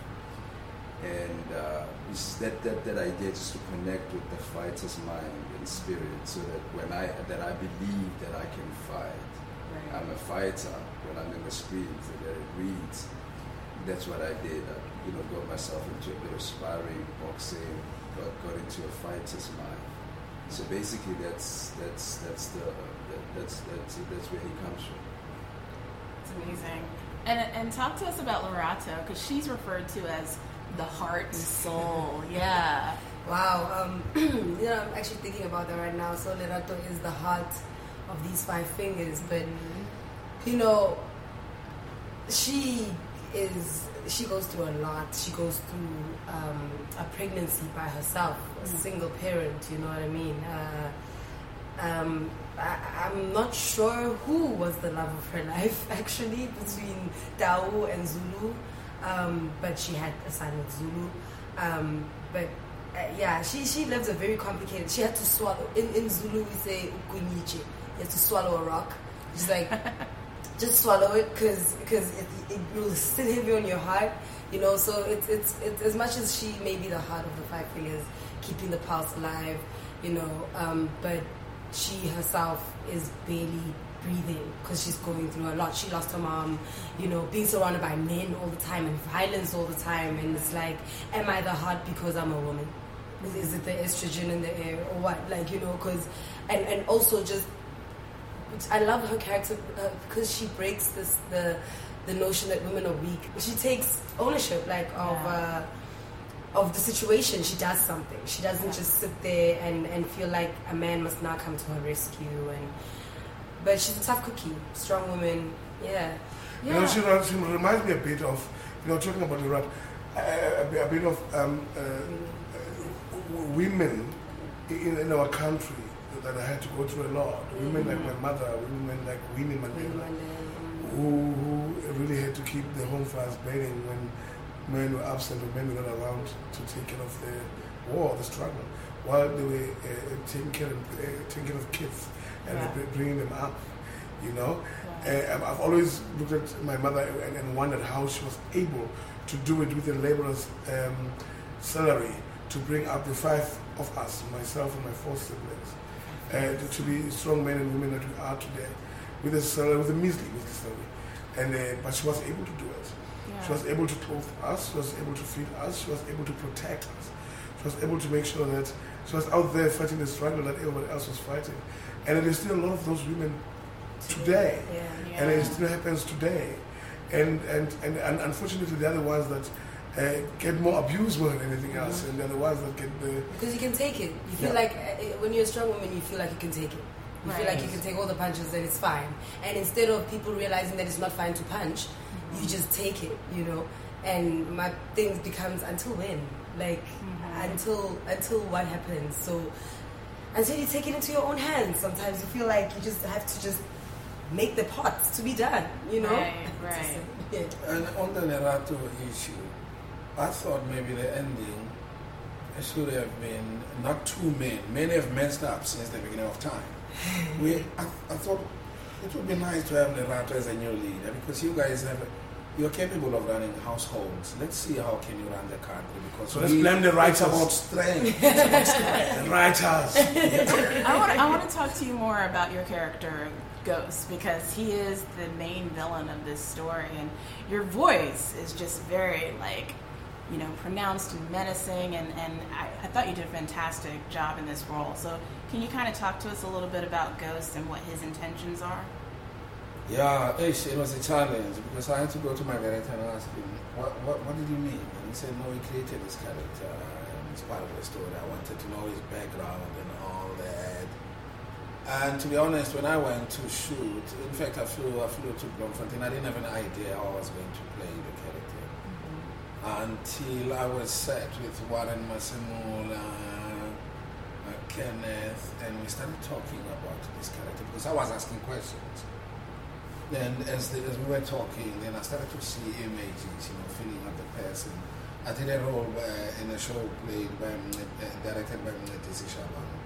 And uh, it's that, that that idea just to connect with the fighter's mind and spirit, so that when I that I believe that I can fight, I'm a fighter when I'm in the streets and that it reads. That's what I did. I, you know, got myself into a bit of sparring, boxing, got, got into a fight fighter's mind. So basically, that's that's that's the that, that's that's that's where he comes from. It's amazing. And, and talk to us about Lerato, because she's referred to as the heart and soul. Yeah. Wow. Um, you know, I'm actually thinking about that right now. So Lerato is the heart of these five fingers, but you know, she is. She goes through a lot. She goes through um, a pregnancy by herself, a Mm. single parent. You know what I mean? Uh, um, I, I'm not sure who was the love of her life actually between Tau and Zulu, um, but she had a son with Zulu. Um, but uh, yeah, she she lives a very complicated. She had to swallow in, in Zulu we say ukuniche. You have to swallow a rock. She's like just swallow it because because it, it will sit heavy on your heart. You know, so it's, it's it's as much as she may be the heart of the five fingers, keeping the pulse alive. You know, um, but she herself is barely breathing because she's going through a lot. She lost her mom, you know, being surrounded by men all the time and violence all the time. And it's like, am I the heart because I'm a woman? Is, is it the estrogen in the air or what? Like, you know, because, and, and also just, I love her character uh, because she breaks this, the, the notion that women are weak. She takes ownership, like, of, uh, of the situation, she does something. She doesn't just sit there and, and feel like a man must now come to her rescue. And but she's a tough cookie, strong woman. Yeah, You know, she, she reminds me a bit of, you know, talking about uh, a, bit of um, uh, uh, women in, in our country that I had to go through a lot. Women like my mother, women like Winnie Mandela, who, who really had to keep the home fires burning when men were absent or men were not around to take care of the war, the struggle, while they were uh, taking, care of, uh, taking care of kids and Yeah. bringing them up, you know. Uh, I've always looked at my mother and, and wondered how she was able to do it with a laborer's um, salary to bring up the five of us, myself and my four siblings, uh, to, be strong men and women that we are today, with a salary, with a measly, measly salary. And uh, but she was able to do it. She was able to clothe us. She was able to feed us. She was able to protect us. She was able to make sure that she was out there fighting the struggle that everybody else was fighting. And there is still a lot of those women today, and it still happens today. And and, and and unfortunately, they're the ones that Uh, get more abused more than anything else, mm-hmm. and they're the ones that get the because you can take it. You feel Yeah. like uh, when you're a strong woman, you feel like you can take it. You feel like you can take all the punches and it's fine. And instead of people realizing that it's not fine to punch, mm-hmm. you just take it, you know. And my thing becomes until when, like mm-hmm. until until what happens. So until you take it into your own hands, sometimes you feel like you just have to just make the pot to be done, you know. Right, right. Yeah. And on the Lerato issue, I thought maybe the ending it should have been not two men. Men have messed up since the beginning of time. We, I, I thought it would be nice to have Lerato as a new leader because you guys have, you're capable of running households. Let's see how can you run the country because So let's blame the writers. About strength. It's about strength. The writers. I want, I want to talk to you more about your character, Ghost, because he is the main villain of this story, and your voice is just very, like, you know, pronounced and menacing, and, and I, I thought you did a fantastic job in this role. So, can you kind of talk to us a little bit about Ghost and what his intentions are? Yeah, it was a challenge because I had to go to my director and ask him, what, what, what did you mean? And he said, no, he created this character and it's part of the story. I wanted to know his background and all that. And to be honest, when I went to shoot, in fact, I flew, I flew to Bloemfontein. I didn't have an idea how I was going to play the character until I was set with Warren Masemola, uh, Kenneth, and we started talking about this character because I was asking questions. Then, as, the, as we were talking, then I started to see images, you know, feeling of the person. I did a role uh, in a show played by, uh, directed by Mncedisi Shabangu.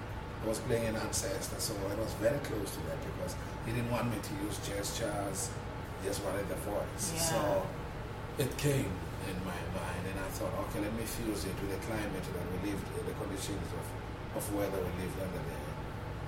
I was playing an ancestor, so I was very close to that because he didn't want me to use gestures, he just wanted the voice. Yeah. So it came in my mind, and I thought, okay, let me fuse it with the climate that we lived, the conditions of, of weather we lived under there.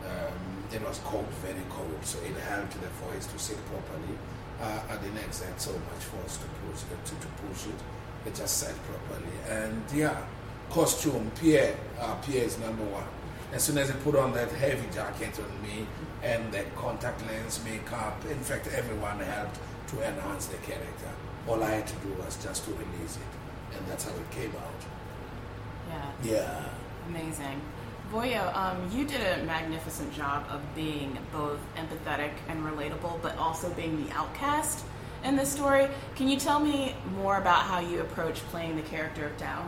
Um, it was cold, very cold, so it helped the voice to sit properly. Uh, I didn't exert so much force to push it, to, to push it. It just sat properly. And yeah, costume, Pierre, uh, Pierre is number one. As soon as he put on that heavy jacket on me and that contact lens makeup, in fact, everyone helped to enhance the character. All I had to do was just to release it, and that's how it came out. Yeah. Yeah. Amazing. Vuyo, um, you did a magnificent job of being both empathetic and relatable, but also being the outcast in this story. Can you tell me more about how you approach playing the character of Tau?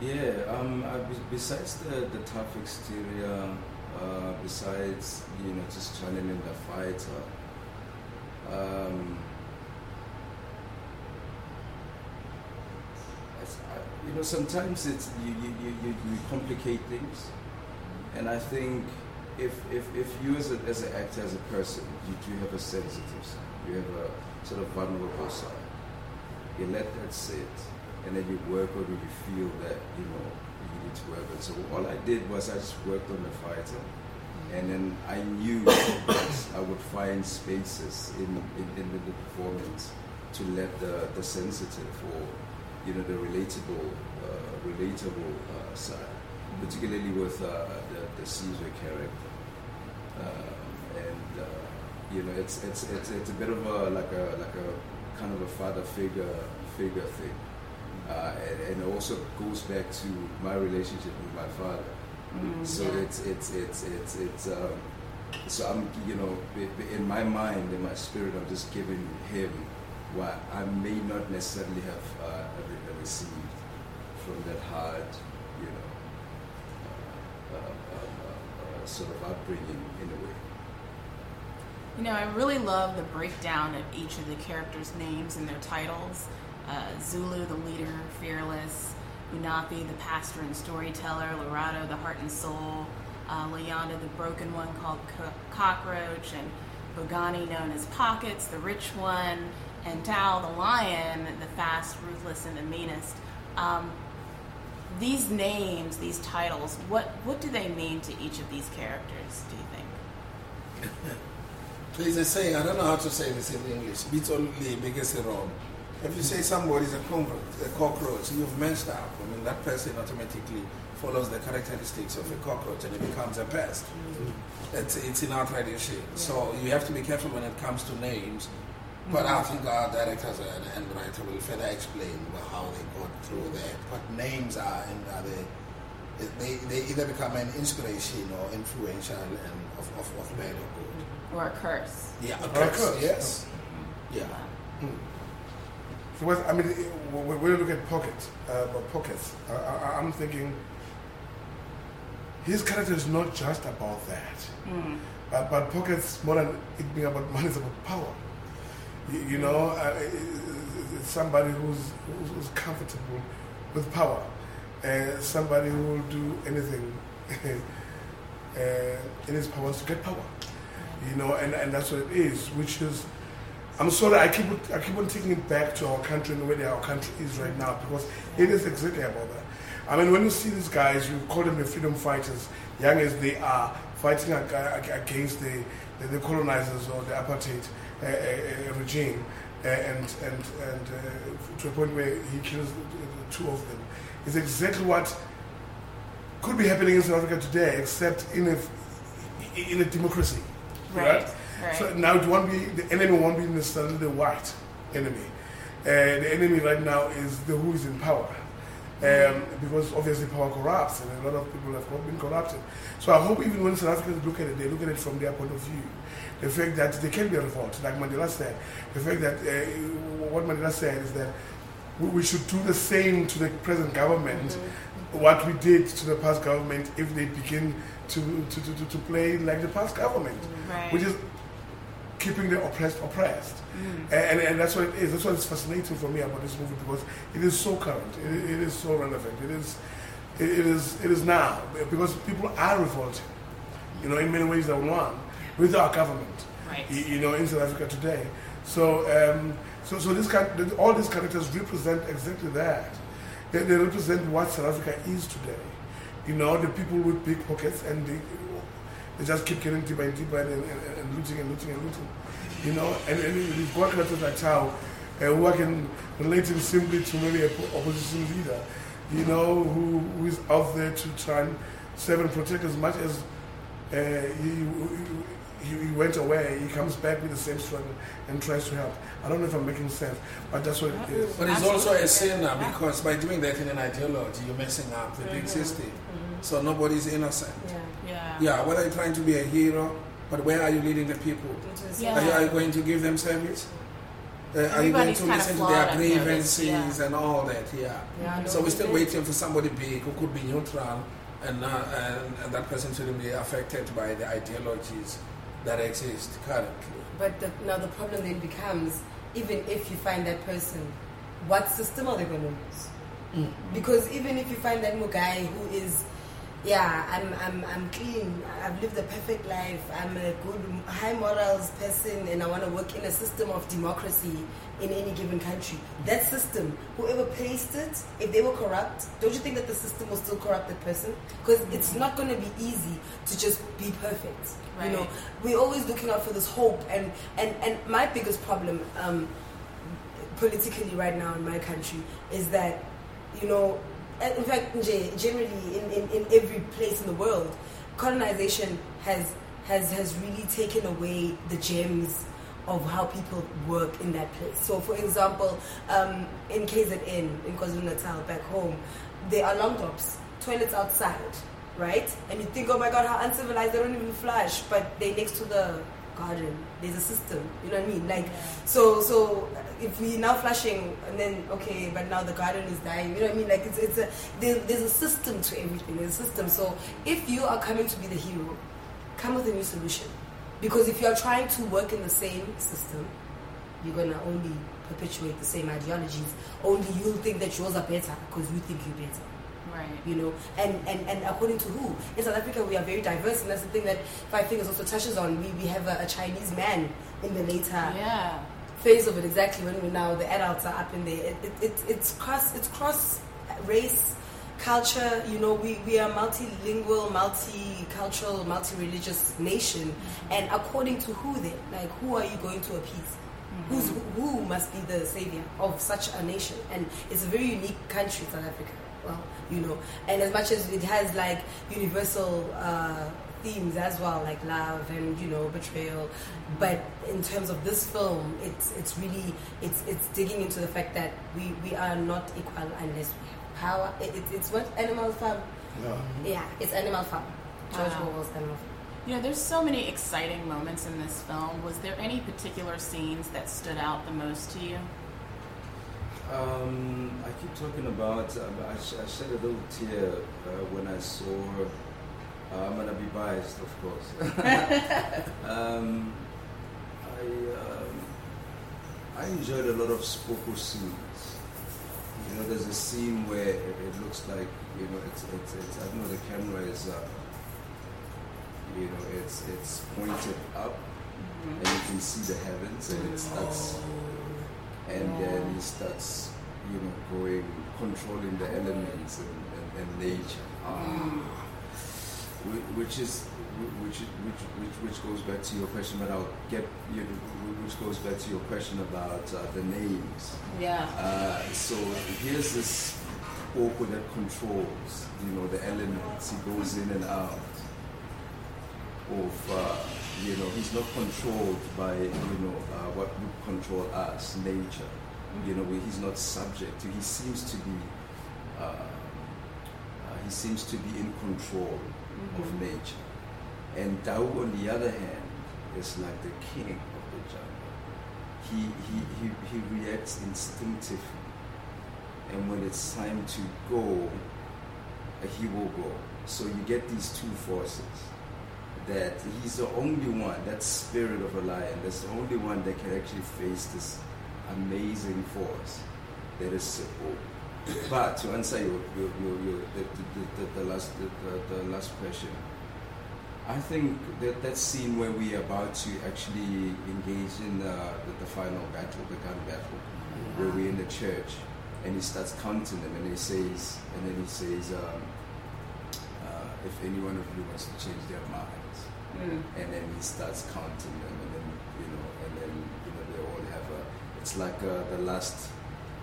Yeah, um, uh, be- besides the, the tough exterior, uh, besides, you know, just channeling the fighter, um, it's, I- Uh, you know, sometimes it's, you, you, you, you, you complicate things. And I think if, if, if you as, a, as an actor, as a person, you do have a sensitive side, you have a sort of vulnerable side, you let that sit, and then you work on it, you feel that, you know, you need to work on. So all I did was I just worked on the fighter, and then I knew that I would find spaces in, in, in the performance to let the, the sensitive or, you know, the relatable, uh, relatable uh, side, particularly with uh, the, the Caesar character. Uh, and uh, you know, it's, it's it's it's a bit of a like a like a kind of a father figure figure thing, uh, and, and it also goes back to my relationship with my father. Mm, so yeah. it's it's it's it's it's um, so I'm you know in my mind in my spirit I'm just giving him what I may not necessarily have uh, received from that hard you know uh, uh, uh, uh, sort of upbringing in a way. You know, I really love the breakdown of each of the characters' names and their titles. Zulu, the leader, fearless. Unathi, the pastor and storyteller. Lerato, the heart and soul. Uh, Luyanda, the broken one called Co- Cockroach. And Bongani, known as Pockets, the rich one. And Tau, the lion, the fast, ruthless, and the meanest. Um, these names, these titles, what, what do they mean to each of these characters, do you think? There's a saying, I don't know how to say this in English. Bit only it wrong. If you say somebody's a cockroach, a cockroach, you've messed up. I mean, that person automatically follows the characteristics of a cockroach and it becomes a pest. It's, it's in our tradition. So you have to be careful when it comes to names. But I think our directors and, and writer will further explain how they got through that. What names are and are they, they, they either become an inspiration or influential and of, of, of bad or good. Or a curse. Yeah, a Or a curse, curse. yes. Yeah. So what, I mean, when when you look at Pocket, uh, Pockets, I, I, I'm thinking his character is not just about that. Mm. Uh, but Pockets, more than it being about money, is about power. You, know, uh, somebody who's, who's, comfortable with power, and somebody who will do anything uh, in his powers to get power. You know, and, and that's what it is, which is. I'm sorry, I keep I keep on taking it back to our country and where our country is right now because it is exactly about that. I mean, when you see these guys, you call them the freedom fighters, young as they are, fighting ag- ag- against the, the colonizers or the apartheid uh, uh, uh, regime, uh, and and and uh, to a point where he kills two of them. is exactly what could be happening in South Africa today, except in a in a democracy, Right, right? right. So now it won't be the enemy won't be necessarily the white enemy. Uh, the enemy right now is the who is in power. Um, because obviously power corrupts and a lot of people have been corrupted. So I hope even when South Africans look at it, they look at it from their point of view. The fact that there can be a revolt, like Mandela said. The fact that uh, what Mandela said is that we, we should do the same to the present government, what we did to the past government if they begin to, to, to, to, play like the past government, Right. which is keeping the oppressed oppressed. And, and that's what it is. That's what is fascinating for me about this movie because it is so current. It, it is so relevant. It is, it, it is, it is now because people are revolting. You know, in many ways, than one with our government. Right. You, know, in South Africa today. So, um, so, so this all these characters represent exactly that. They, they represent what South Africa is today. You know, the people with big pockets and they, they just keep getting deeper and deeper and, and, and looting and looting and looting. You know, and, and we've got characters like Chow, uh, who I can relate him simply to maybe an opposition leader, you know, who, who is out there to try and serve and protect as much as uh, he, he, he went away, he comes back with the same struggle and tries to help. I don't know if I'm making sense, but that's what it is. But it's also a sin now because by doing that in an ideology, you're messing up the big Mhm. system. So nobody's innocent. Yeah. Yeah, Yeah. whether you're trying to be a hero, but where are you leading the people? Yeah. Are, you, are you going to give them service? Uh, are you going to listen to their I've grievances yeah. and all that? Yeah. Yeah, so we're still waiting for somebody big who could be neutral and, uh, and, and that person shouldn't be affected by the ideologies that exist currently. But the, now the problem then becomes, even if you find that person, what system are they going to use? Mm. Because even if you find that guy who is yeah, I'm, I'm, I'm clean. I've lived a perfect life. I'm a good, high morals person, and I want to work in a system of democracy in any given country. That system, whoever placed it, if they were corrupt, don't you think that the system will still corrupt that person? Because it's not going to be easy to just be perfect. You know, we're always looking out for this hope, and and and my biggest problem. Um, politically right now in my country is that you know in fact generally in, in, in every place in the world colonization has has has really taken away the gems of how people work in that place. So for example um, in KZN in KwaZulu-Natal back home there are long drops toilets outside right? And you think oh my god how uncivilized they don't even flush but they're next to the garden. There's a system you know what i mean? Like so so if we now flushing and then okay but now the garden is dying you know what i mean? Like it's, it's a there, there's a system to everything there's a system. So if you are coming to be the hero come with a new solution. Because if you're trying to work in the same system you're gonna only perpetuate the same ideologies. Only you'll think that yours are better because you think you're better. Right. you know? And, and and according to who? In south africa we are very diverse and that's the thing that five fingers also touches on. We, we have a, a chinese man in the later Yeah. Phase of it exactly when we now the adults are up in there. It, it, it, it's cross it's cross race culture you know we, we are multilingual multicultural multi-religious nation. And according to who then? Like who are you going to appease? Who's, who must be the savior of such a nation? And it's a very unique country south africa. Well you know and as much as it has like universal uh, themes as well like love and you know betrayal but in terms of this film it's it's really it's it's digging into the fact that we we are not equal unless we have power it, it, it's what animal farm Yeah. yeah it's animal farm george Wow. orwell's animal farm You know, there's so many exciting moments in this film. Was there any particular scenes that stood out the most to you? Um, I keep talking about. Um, I, sh- I shed a little tear uh, when I saw. Uh, I'm gonna be biased, of course. um, I um, I enjoyed a lot of Spoko scenes. You know, there's a scene where it, it looks like you know it's, it's, it's I don't know the camera is uh, you know it's it's pointed up and you can see the heavens and it starts and then he starts you know going controlling the elements and, and, and nature. Whi- which is which, which which which goes back to your question but I'll get you which goes back to your question about uh, the names Yeah. uh, so here's this Oko that controls, you know, the elements. He goes in and out of, uh, you know, he's not controlled by, you know, uh, what would control us, nature. You know, he's not subject to. He seems to be, uh, uh, he seems to be in control of Mhm. nature. And Tau, on the other hand, is like the king of the jungle. He, he, he, he reacts instinctively and when it's time to go, uh, he will go. So you get these two forces. That he's the only one, that spirit of a lion, that's the only one that can actually face this amazing force that is Sipho. But to answer your, your, your, your the, the, the, the, last, the, the, last question, I think that that scene where we are about to actually engage in the, the final battle, the gun battle, where we're in the church, and he starts counting them, and he says, and then he says, um, uh, if any one of you wants to change their minds, Mm. and then he starts counting them, and then you know, and then you know they all have a, it's like uh, the last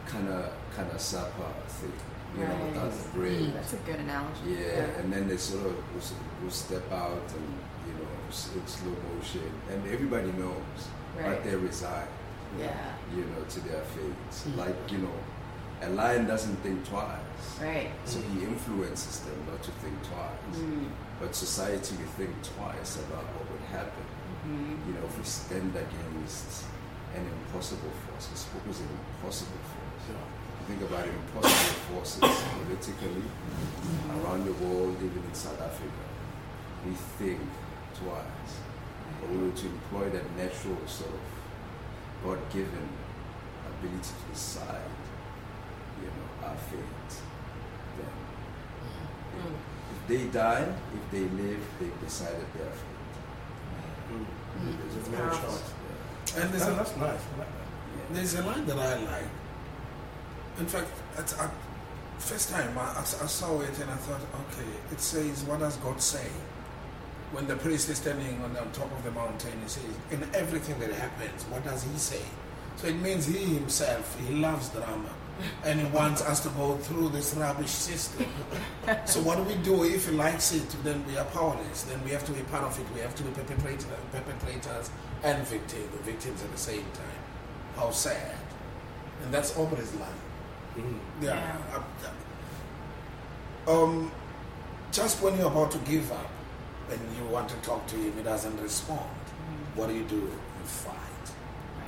kind of kind of supper thing, you know, Right. without the bread. That's a good analogy. Yeah, and then they sort of will, will step out and you know s- in slow motion, and everybody knows, Right. but they resign. Yeah. You know, to their fates. Like you know, a lion doesn't think twice. Right. So he influences them not to think twice. Mm. But society will think twice about what would happen. Mhm. You know, if we stand against an impossible force. It's always an impossible force. Think about impossible forces politically around the world, even in South Africa. We think twice. But we were to employ that natural sort of God-given ability to decide, you know, our fate, then mm. if they die, if they live, they've decided their fate. Mm. There's There's no no choice. choice. And there's That- a, that's nice. I like There's a line that I like. In fact, at, at first time I, I, saw it and I thought, okay, it says, what does God say? When the priest is standing on, the top of the mountain, he says, in everything that happens, what does he say? So it means he himself, he loves drama. And he wants us to go through this rubbish system. so what do we do if he likes it? Then we are powerless. Then we have to be part of it. We have to be perpetrators, perpetrators and victims, victims at the same time. How sad. And that's Aubrey's line. Yeah. Uh, Um, just when you're about to give up and you want to talk to him, he doesn't respond. What do you do? You fight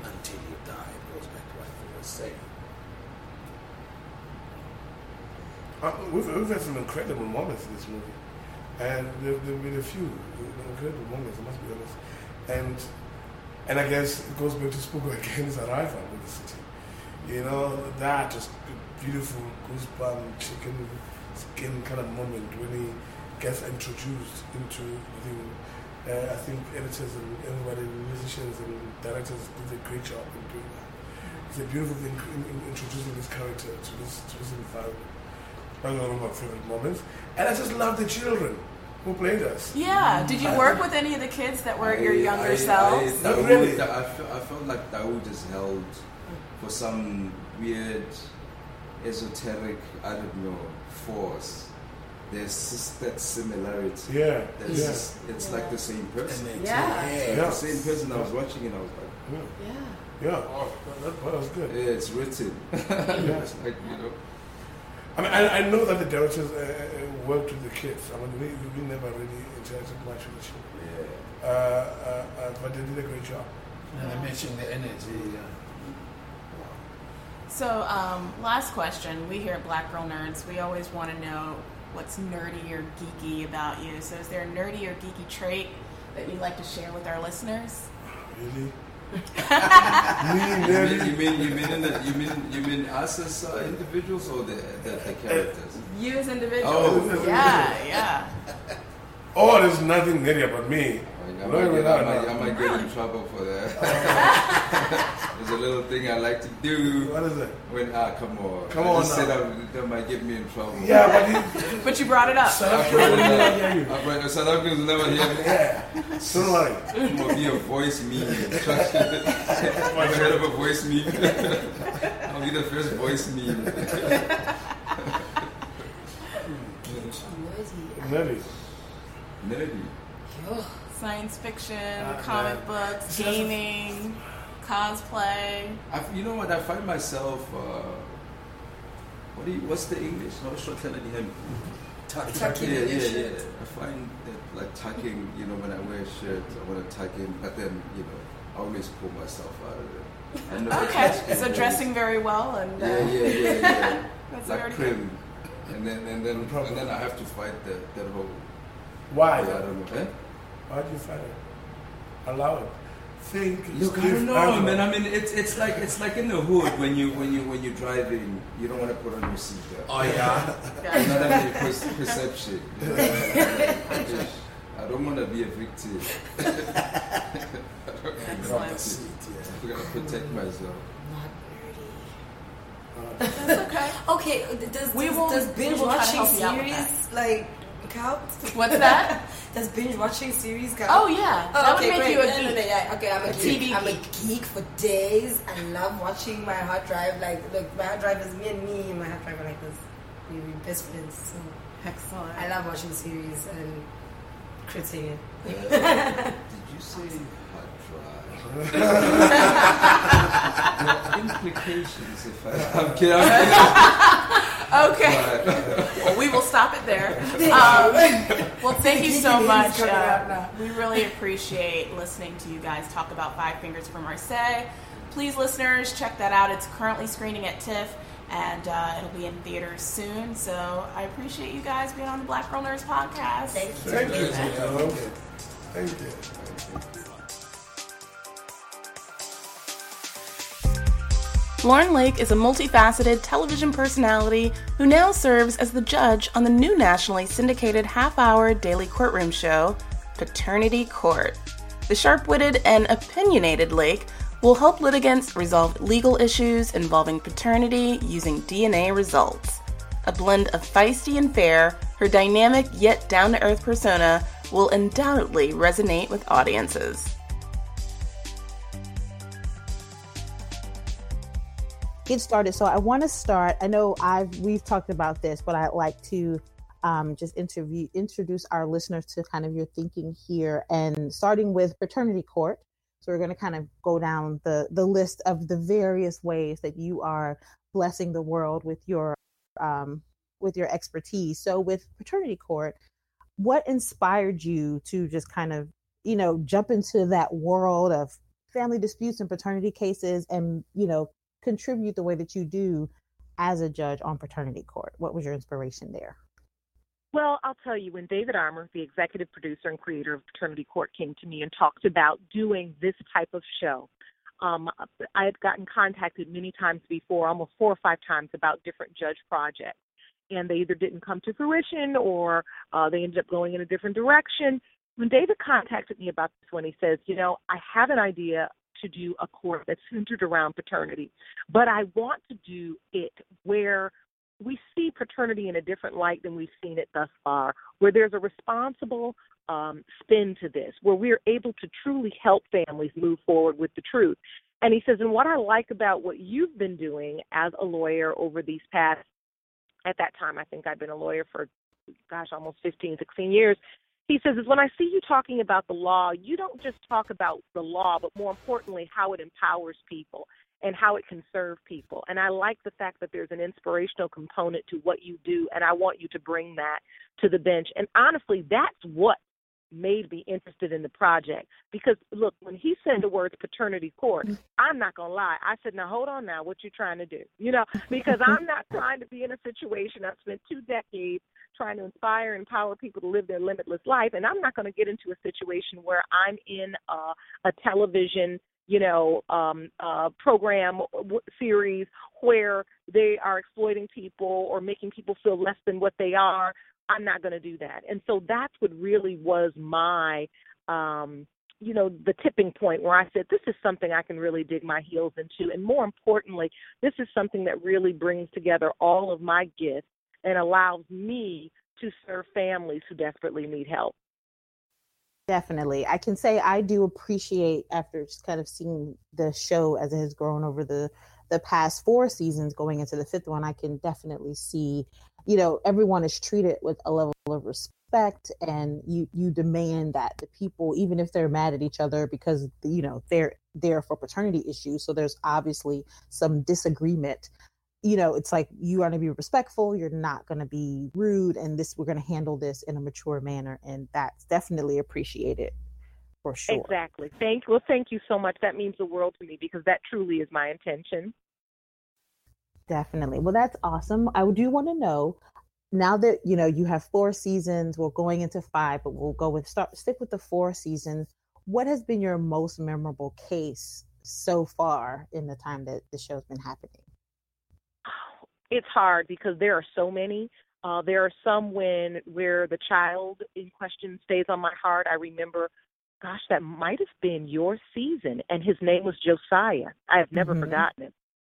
until you die. It goes back to what you were saying. Uh, we've, we've had some incredible moments in this movie, and there there have been a few incredible moments. I must be honest, and and I guess it goes back to Sepoko again. His arrival in the city, you know, that just beautiful goosebump chicken skin kind of moment when he gets introduced into the. Uh, I think editors and everybody, musicians and directors did a great job in doing that. It's a beautiful thing in, in introducing this character to this to this environment. That's one of my favorite moments. And I just love the children who played us. Yeah. Did you I- work with any of the kids that were your younger I- selves? I, Not Dawood- really. I, felt, I felt like Dawood is held for some weird, esoteric, I don't know, force. There's just that similarity. Yeah, There's yeah. just- it's like the same person. And it's- Yeah. It's Yeah. the same person. I was watching it. I was like, Yeah. Yeah. Yeah, oh, that, that was good. yeah, it's written. it's like you know. I mean, I, I know that the directors uh, uh, worked with the kids. I mean, we, we never really interacted much with the children. Yeah. Uh, uh, uh, but they did a great job. And they're matching the energy. Yeah. So, um, last question. We here at Black Girl Nerds, we always want to know what's nerdy or geeky about you. So, is there a nerdy or geeky trait that you'd like to share with our listeners? Really? You mean, you mean you mean in the, you mean you mean us as uh, individuals or the, the the characters? You as individuals. Oh. yeah, yeah. Oh, there's nothing nerdy about me. I No, might, get, I, might. I might get in trouble for that. There's a little thing I like to do. What is it? When ah, come on, Come I on just now. said I, that might get me in trouble. Yeah, but you, But you brought it up. South I Africans will never hear you. I brought it- South Africans will never hear me. Yeah, don't worry. I'm gonna be a voice meme. I'm heard of a voice meme. I'll be the first voice meme. Nerdy. Nerdy. Science fiction, Uh, comic uh, books, it's just gaming, cosplay. I, you know what? I find myself. Uh, what do you? What's the English? No, short him. Tuck- Tucking Yeah, yeah, yeah. I find that like tucking. You know, when I wear a shirt, I want to tuck in, but then you know, I always pull myself out of it. I know Okay, it's- so dressing very well and. Uh, Yeah, yeah, yeah, yeah. That's like very prim. And then and then and then I have to fight that that whole. Why? Yeah, I don't know. Eh? Why do you fight it? Allow it. Think. Look, I don't know, Adler. man. I mean, it's it's like it's like in the hood when you when you when you're driving, you don't want to put on your seatbelt. Oh, yeah? You know what I? Per- perception. You know I mean? I don't want to be a victim. I don't want to be a Excellent. victim. I'm gonna protect myself. That's okay. Okay, does, We does, will- does binge will try to watching help you out with series like count? What's that? does binge watching series count? Oh, yeah. That would okay, make great. you a No, no, no, geek. yeah. Okay, I'm a, A geek. TV I'm geek. a geek for days. I love watching my hard drive. Like, look, my hard drive is me and me. and My hard drive are like this. We we best friends. So Excellent. I love watching series and criticking it. Uh, did you say hard drive? no implications. If I, I'm kidding. I'm kidding. Okay. well, we will stop it there. Um, well, thank you so much. Uh, we really appreciate listening to you guys talk about Five Fingers from Marseilles. Please, listeners, check that out. It's currently screening at TIFF, and uh, it'll be in theaters soon. So I appreciate you guys being on the Black Girl Nerds podcast. Thank you. Thank you. Thank you. Lauren Lake is a multifaceted television personality who now serves as the judge on the new nationally syndicated half hour daily courtroom show, Paternity Court. The sharp witted and opinionated Lake will help litigants resolve legal issues involving paternity using DNA results. A blend of feisty and fair, her dynamic yet down to earth persona will undoubtedly resonate with audiences. Get started. So I want to start. I know I've we've talked about this, but I'd like to um, just interview introduce our listeners to kind of your thinking here, and starting with paternity court. So we're going to kind of go down the the list of the various ways that you are blessing the world with your um, with your expertise. So with paternity court, what inspired you to just kind of you know jump into that world of family disputes and paternity cases, and you know contribute the way that you do as a judge on paternity court? What was your inspiration there? Well, I'll tell you, when David Armour, the executive producer and creator of Paternity Court, came to me and talked about doing this type of show, um, I had gotten contacted many times before, almost four or five times, about different judge projects. And they either didn't come to fruition or uh, they ended up going in a different direction. When David contacted me about this one, he says, You know, I have an idea to do a court that's centered around paternity, but I want to do it where we see paternity in a different light than we've seen it thus far, where there's a responsible um, spin to this, where we're able to truly help families move forward with the truth. And he says, and what I like about what you've been doing as a lawyer over these past, at that time, I think I've been a lawyer for, gosh, almost 15, 16 years. He says, is when I see you talking about the law, you don't just talk about the law, but more importantly, how it empowers people and how it can serve people. And I like the fact that there's an inspirational component to what you do, and I want you to bring that to the bench. And honestly, that's what made me interested in the project. Because look when he said the words paternity court i'm not to lie. I said now hold on now. What you trying to do? You know because i'm not trying to be in a situation. I've spent two decades trying to inspire and empower people to live their limitless life and i'm not to get into a situation where i'm in a, a television you know, um, uh, program w- series where they are exploiting people or making people feel less than what they are. I'm not going to do that. And so that's what really was my, um, you know, the tipping point where I said, this is something I can really dig my heels into. And more importantly, this is something that really brings together all of my gifts and allows me to serve families who desperately need help. Definitely. I can say I do appreciate after just kind of seeing the show as it has grown over the the past four seasons going into the fifth one, I can definitely see, you know, everyone is treated with a level of respect and you you demand that the people, even if they're mad at each other because you know they're there for paternity issues, so there's obviously some disagreement you know, it's like you are to be respectful. You're not going to be rude, and this we're going to handle this in a mature manner, and that's definitely appreciated for sure. Exactly. Thank well, thank you so much. That means the world to me because that truly is my intention. Definitely. Well, that's awesome. I do want to know now that you know you have four seasons. We're going into five, but we'll go with start stick with the four seasons. What has been your most memorable case so far in the time that the show's been happening? It's hard because there are so many. Uh, there are some when where the child in question stays on my heart. I remember, gosh, that might have been your season, and his name was Josiah. I have never mm-hmm. forgotten him.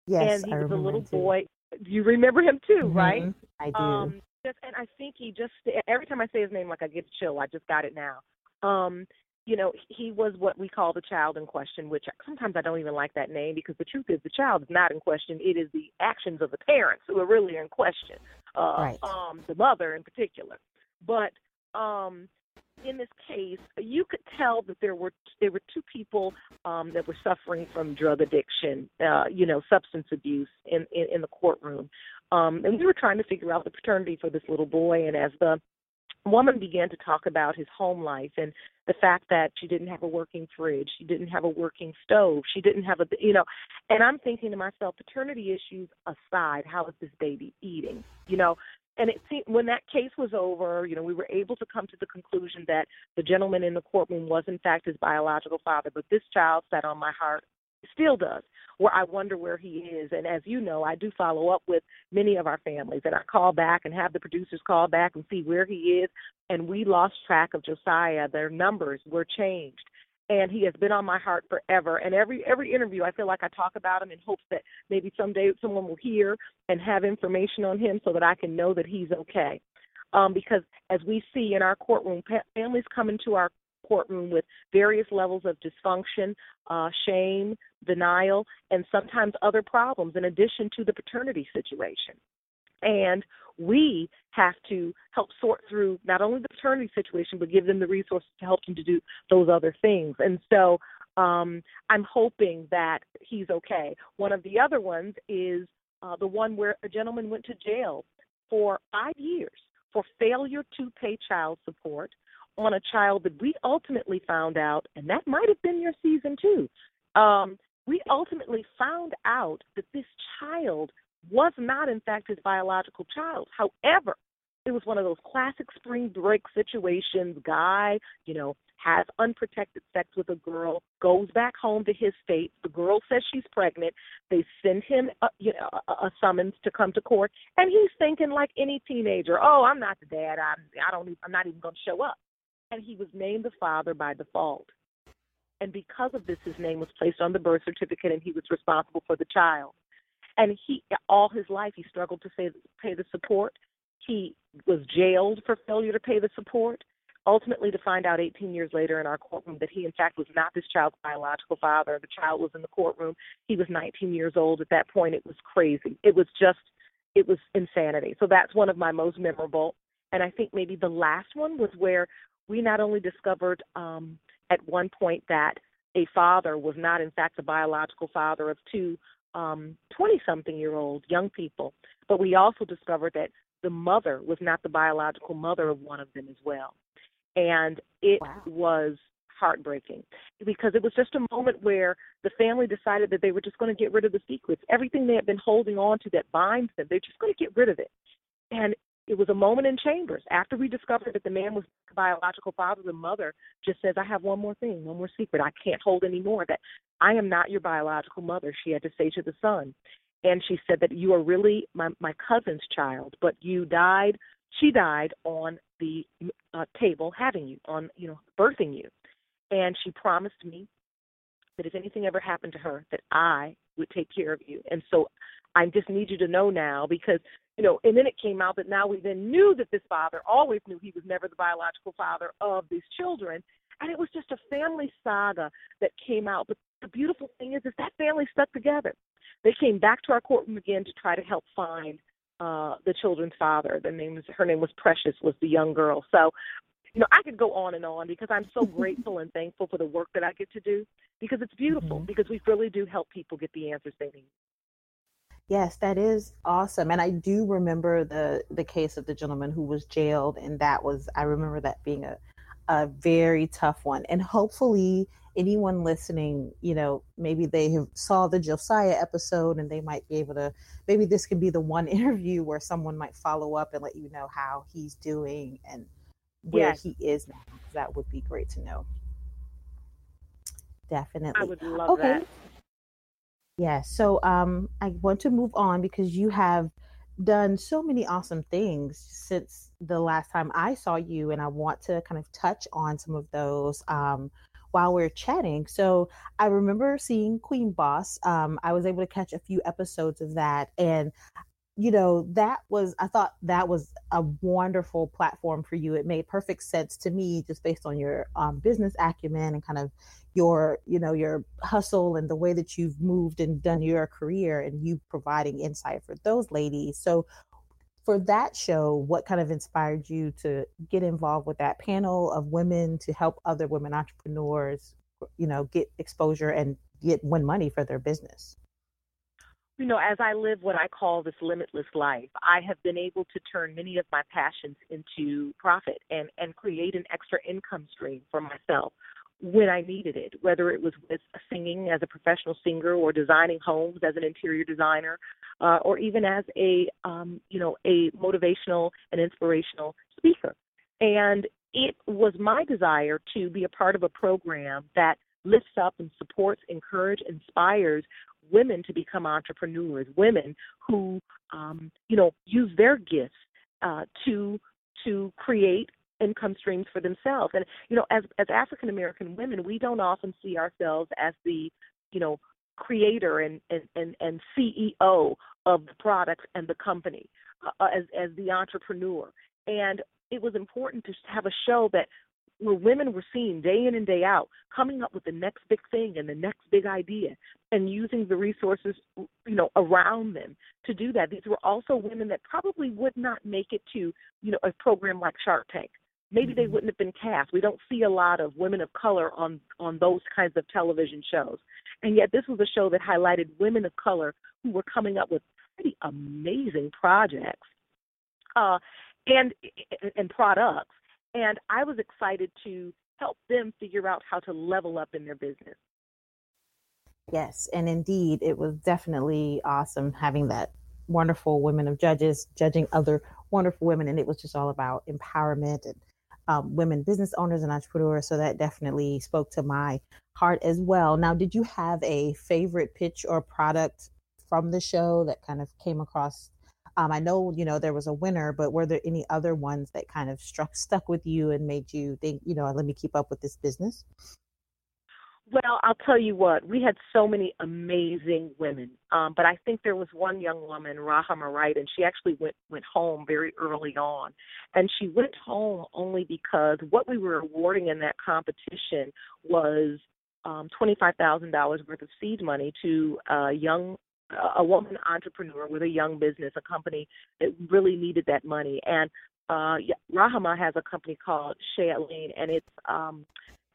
Yes, and he I was a little boy. You remember him too, mm-hmm. right? I do. Um, just, and I think he just every time I say his name, like I get a chill. I just got it now. Um, you know, he was what we call the child in question, which sometimes I don't even like that name because the truth is the child is not in question. It is the actions of the parents who are really in question, uh, right. um, the mother in particular. But um, in this case, you could tell that there were there were two people um, that were suffering from drug addiction, uh, you know, substance abuse in, in in the courtroom, um, and we were trying to figure out the paternity for this little boy. And as the woman began to talk about his home life and the fact that she didn't have a working fridge, she didn't have a working stove, she didn't have a, you know, and I'm thinking to myself, paternity issues aside, how is this baby eating? You know, and it seemed when that case was over, you know, we were able to come to the conclusion that the gentleman in the courtroom was in fact his biological father, but this child sat on my heart still does where I wonder where he is. And as you know, I do follow up with many of our families and I call back and have the producers call back and see where he is. And we lost track of Josiah. Their numbers were changed. And he has been on my heart forever. And every every interview, I feel like I talk about him in hopes that maybe someday someone will hear and have information on him so that I can know that he's okay. Um, because as we see in our courtroom, families come into our courtroom with various levels of dysfunction, uh, shame, denial, and sometimes other problems in addition to the paternity situation. And we have to help sort through not only the paternity situation, but give them the resources to help them to do those other things. And so um, I'm hoping that he's okay. One of the other ones is uh, the one where a gentleman went to jail for five years for failure to pay child support on a child that we ultimately found out, and that might have been your season too. Um, we ultimately found out that this child was not, in fact, his biological child. However, it was one of those classic spring break situations. Guy, you know, has unprotected sex with a girl, goes back home to his state. The girl says she's pregnant. They send him, a, you know, a, a summons to come to court, and he's thinking like any teenager, "Oh, I'm not the dad. I'm, I don't, I'm not even going to show up." and he was named the father by default. And because of this, his name was placed on the birth certificate, and he was responsible for the child. And he, all his life, he struggled to pay, pay the support. He was jailed for failure to pay the support. Ultimately, to find out 18 years later in our courtroom that he, in fact, was not this child's biological father. The child was in the courtroom. He was 19 years old at that point. It was crazy. It was just, it was insanity. So that's one of my most memorable. And I think maybe the last one was where we not only discovered um, at one point that a father was not, in fact, the biological father of two 20 um, something year old young people, but we also discovered that the mother was not the biological mother of one of them as well. And it wow. was heartbreaking because it was just a moment where the family decided that they were just going to get rid of the secrets. Everything they had been holding on to that binds them, they're just going to get rid of it. And it was a moment in chambers after we discovered that the man was biological father the mother just says i have one more thing one more secret i can't hold any more that i am not your biological mother she had to say to the son. And she said that you are really my my cousin's child but you died she died on the uh, table having you on you know birthing you. And she promised me that if anything ever happened to her that i would take care of you. And so I just need you to know now because you know, and then it came out that now we then knew that this father always knew he was never the biological father of these children. And it was just a family saga that came out. But the beautiful thing is, is that family stuck together. They came back to our courtroom again to try to help find uh the children's father. The name was her name was Precious, was the young girl. So, you know, I could go on and on because I'm so grateful and thankful for the work that I get to do because it's beautiful mm-hmm. because we really do help people get the answers they need. Yes, that is awesome. And I do remember the the case of the gentleman who was jailed and that was I remember that being a a very tough one. And hopefully anyone listening, you know, maybe they have saw the Josiah episode and they might be able to maybe this could be the one interview where someone might follow up and let you know how he's doing and where yes. he is now. That would be great to know. Definitely. I would love okay. that. Yeah, so um, I want to move on because you have done so many awesome things since the last time I saw you, and I want to kind of touch on some of those um, while we're chatting. So I remember seeing Queen Boss. Um, I was able to catch a few episodes of that, and you know that was I thought that was a wonderful platform for you. It made perfect sense to me just based on your um, business acumen and kind of your you know your hustle and the way that you've moved and done your career and you providing insight for those ladies so for that show what kind of inspired you to get involved with that panel of women to help other women entrepreneurs you know get exposure and get win money for their business you know, as I live what I call this limitless life, I have been able to turn many of my passions into profit and, and create an extra income stream for myself when I needed it, whether it was with singing as a professional singer or designing homes as an interior designer, uh, or even as a um, you know a motivational and inspirational speaker. And it was my desire to be a part of a program that lifts up and supports, encourages, inspires women to become entrepreneurs, women who, um, you know, use their gifts uh, to to create income streams for themselves. And you know, as as African American women, we don't often see ourselves as the, you know, creator and and and, and CEO of the products and the company, uh, as as the entrepreneur. And it was important to have a show that where women were seen day in and day out coming up with the next big thing and the next big idea and using the resources you know around them to do that. These were also women that probably would not make it to you know a program like shark tank. Maybe they mm-hmm. wouldn't have been cast. We don't see a lot of women of color on on those kinds of television shows. And yet this was a show that highlighted women of color who were coming up with pretty amazing projects uh and and products and I was excited to help them figure out how to level up in their business. Yes, and indeed, it was definitely awesome having that wonderful women of judges judging other wonderful women, and it was just all about empowerment and um, women business owners and entrepreneurs. So that definitely spoke to my heart as well. Now, did you have a favorite pitch or product from the show that kind of came across um, I know, you know, there was a winner, but were there any other ones that kind of struck stuck with you and made you think, you know, let me keep up with this business? Well, I'll tell you what, we had so many amazing women. Um, but I think there was one young woman, Rahama Wright, and she actually went went home very early on. And she went home only because what we were awarding in that competition was um, $25,000 worth of seed money to a young a woman entrepreneur with a young business, a company that really needed that money. And uh, Rahama has a company called Shea Yeleen, and it's um,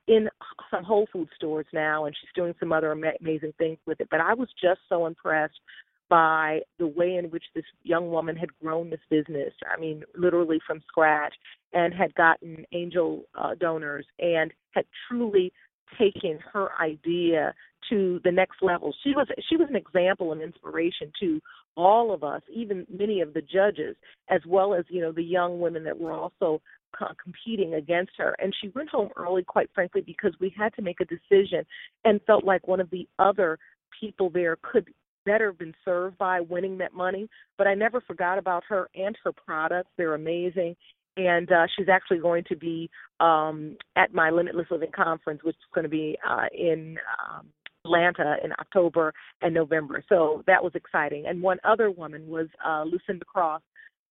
in some Whole Food stores now, and she's doing some other amazing things with it. But I was just so impressed by the way in which this young woman had grown this business. I mean, literally from scratch, and had gotten angel uh, donors and had truly taken her idea to the next level. She was she was an example and inspiration to all of us, even many of the judges, as well as you know the young women that were also co- competing against her. And she went home early, quite frankly, because we had to make a decision, and felt like one of the other people there could better have been served by winning that money. But I never forgot about her and her products. They're amazing and uh, she's actually going to be um, at my Limitless Living conference, which is going to be uh, in um, Atlanta in October and November. So that was exciting. And one other woman was uh, Lucinda Cross,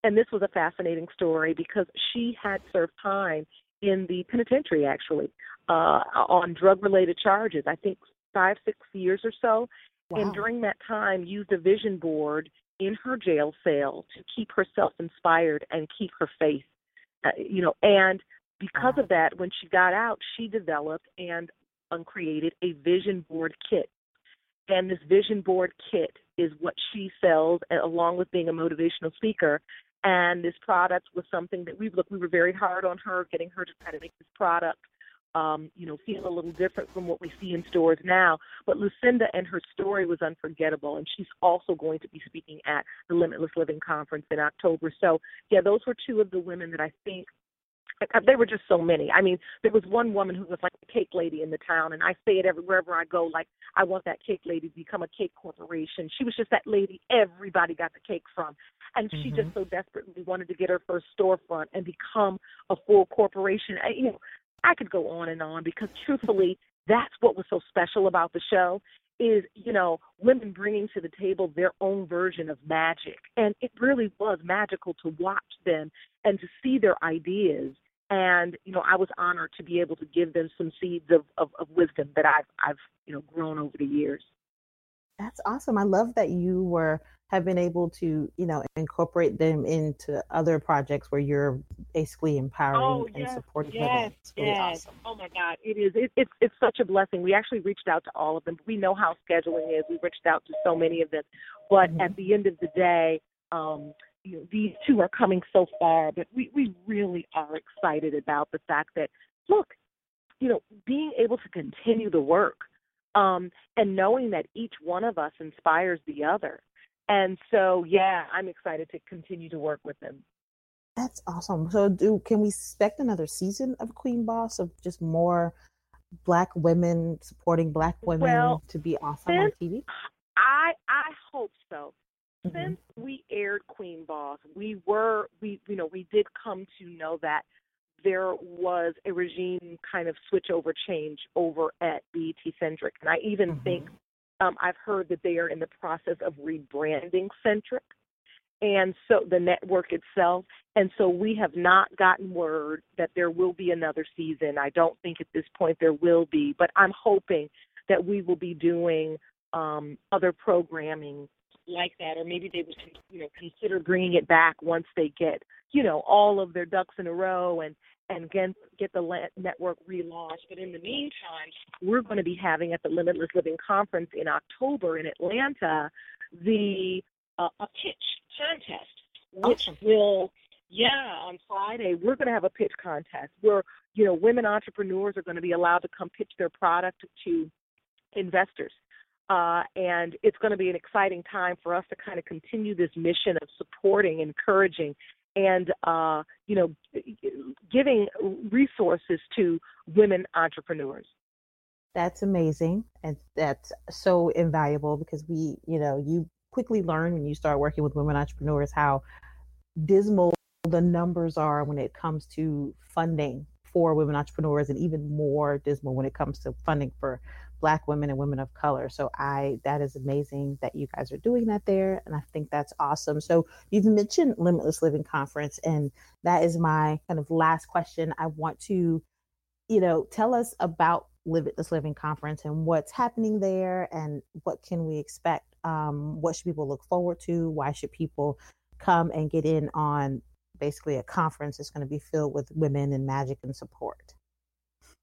and this was a fascinating story because she had served time in the penitentiary actually uh, on drug-related charges. I think five, six years or so. Wow. And during that time, used a vision board in her jail cell to keep herself inspired and keep her faith uh, you know, and because of that, when she got out, she developed and created a vision board kit. And this vision board kit is what she sells, along with being a motivational speaker. And this product was something that we look. We were very hard on her, getting her to try to make this product, um, you know, feel a little different from what we see in stores now. But Lucinda and her story was unforgettable, and she's also going to be speaking at the Limitless Living Conference in October. So, yeah, those were two of the women that I think there were just so many. I mean, there was one woman who was like a cake lady in the town, and I say it every wherever I go. Like, I want that cake lady to become a cake corporation. She was just that lady everybody got the cake from, and mm-hmm. she just mm-hmm. so desperately wanted to get her first storefront and become a full corporation. I, you know, I could go on and on because truthfully, that's what was so special about the show is you know women bringing to the table their own version of magic and it really was magical to watch them and to see their ideas and you know I was honored to be able to give them some seeds of, of, of wisdom that I've I've you know grown over the years. That's awesome. I love that you were have been able to you know incorporate them into other projects where you're basically empowering oh, and yes, supporting yes, It's really yes. awesome. Oh my God, it is. It, it's it's such a blessing. We actually reached out to all of them. We know how scheduling is. We reached out to so many of them, but Mm-hmm. at the end of the day, um, you know, these two are coming so far, but we, we really are excited about the fact that, look, you know, being able to continue the work um, and knowing that each one of us inspires the other. And so, yeah, I'm excited to continue to work with them. That's awesome. So, do can we expect another season of Queen Boss of just more black women supporting black women Well, to be awesome on TV? I I hope so. Mm-hmm. Since we aired Queen Boss, we were we you know we did come to know that there was a regime kind of switch over change over at BET Centric, and I even Mm-hmm. think um, I've heard that they are in the process of rebranding Centric, and so the network itself. And so we have not gotten word that there will be another season. I don't think at this point there will be, but I'm hoping that we will be doing um, other programming like that, or maybe they would, you know, consider bringing it back once they get, you know, all of their ducks in a row and and get get the network relaunched. But in the meantime, we're going to be having at the Limitless Living Conference in October in Atlanta the uh, a pitch contest, which will yeah on Friday we're going to have a pitch contest where you know women entrepreneurs are going to be allowed to come pitch their product to investors. Uh, and it's going to be an exciting time for us to kind of continue this mission of supporting, encouraging, and uh, you know, giving resources to women entrepreneurs. That's amazing. And that's so invaluable because we, you know, you quickly learn when you start working with women entrepreneurs how dismal the numbers are when it comes to funding for women entrepreneurs and even more dismal when it comes to funding for black women and women of color. So I that is amazing that you guys are doing that there and I think that's awesome. So you've mentioned Limitless Living Conference and that is my kind of last question. I want to you know, tell us about Limitless Living Conference and what's happening there and what can we expect? Um, what should people look forward to? Why should people come and get in on basically a conference that's going to be filled with women and magic and support?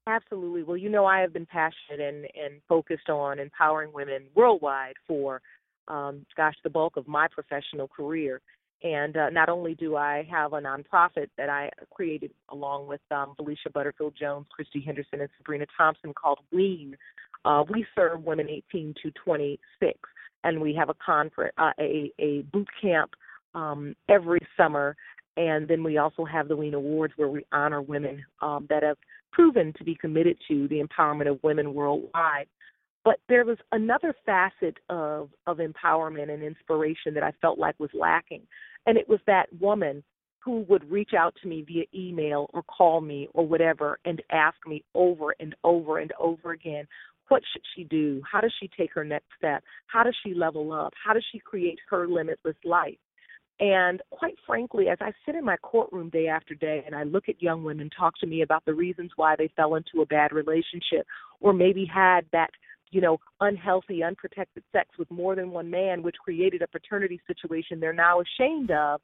Absolutely. Well, you know, I have been passionate and, and focused on empowering women worldwide for, um, gosh, the bulk of my professional career. And uh, not only do I have a nonprofit that I created along with um, Felicia Butterfield Jones, Christy Henderson, and Sabrina Thompson called WEAN. Uh, we serve women 18 to 26, and we have a conference, uh, a a boot camp um, every summer, and then we also have the WEAN Awards where we honor women um, that have proven to be committed to the empowerment of women worldwide. But there was another facet of of empowerment and inspiration that I felt like was lacking, and it was that woman who would reach out to me via email or call me or whatever and ask me over and over and over again what should she do? How does she take her next step? How does she level up? How does she create her limitless life and quite frankly, as I sit in my courtroom day after day and I look at young women talk to me about the reasons why they fell into a bad relationship or maybe had that, you know, unhealthy, unprotected sex with more than one man, which created a paternity situation they're now ashamed of.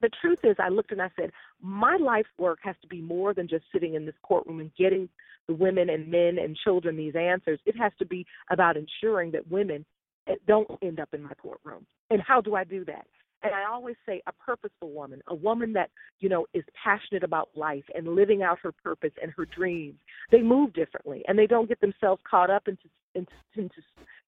The truth is, I looked and I said, my life work has to be more than just sitting in this courtroom and getting the women and men and children these answers. It has to be about ensuring that women eh, don't end up in my courtroom. And how do I do that? And I always say a purposeful woman, a woman that, you know, is passionate about life and living out her purpose and her dreams. They move differently and they don't get themselves caught up into into, into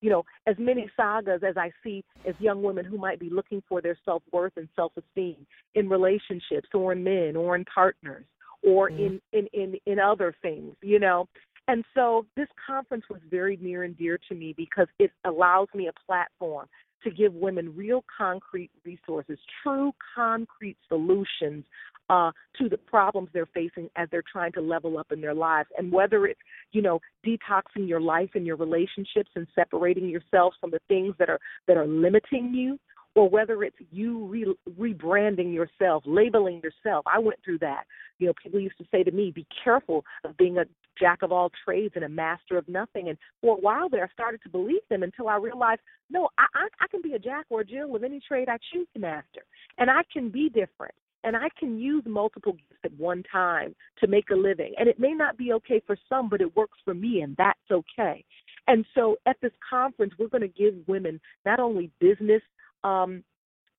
you know, as many sagas as I see as young women who might be looking for their self worth and self esteem in relationships or in men or in partners or mm-hmm. in, in, in, in other things, you know. And so this conference was very near and dear to me because it allows me a platform to give women real concrete resources, true concrete solutions uh, to the problems they're facing as they're trying to level up in their lives. And whether it's, you know, detoxing your life and your relationships and separating yourself from the things that are that are limiting you, or whether it's you re- rebranding yourself, labeling yourself. I went through that. You know, people used to say to me, "Be careful of being a jack of all trades and a master of nothing." And for a while there, I started to believe them until I realized, no, I, I, I can be a jack or a Jill of any trade I choose to master, and I can be different. And I can use multiple gifts at one time to make a living. And it may not be okay for some, but it works for me, and that's okay. And so at this conference, we're going to give women not only business um,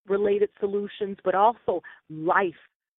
related solutions, but also life,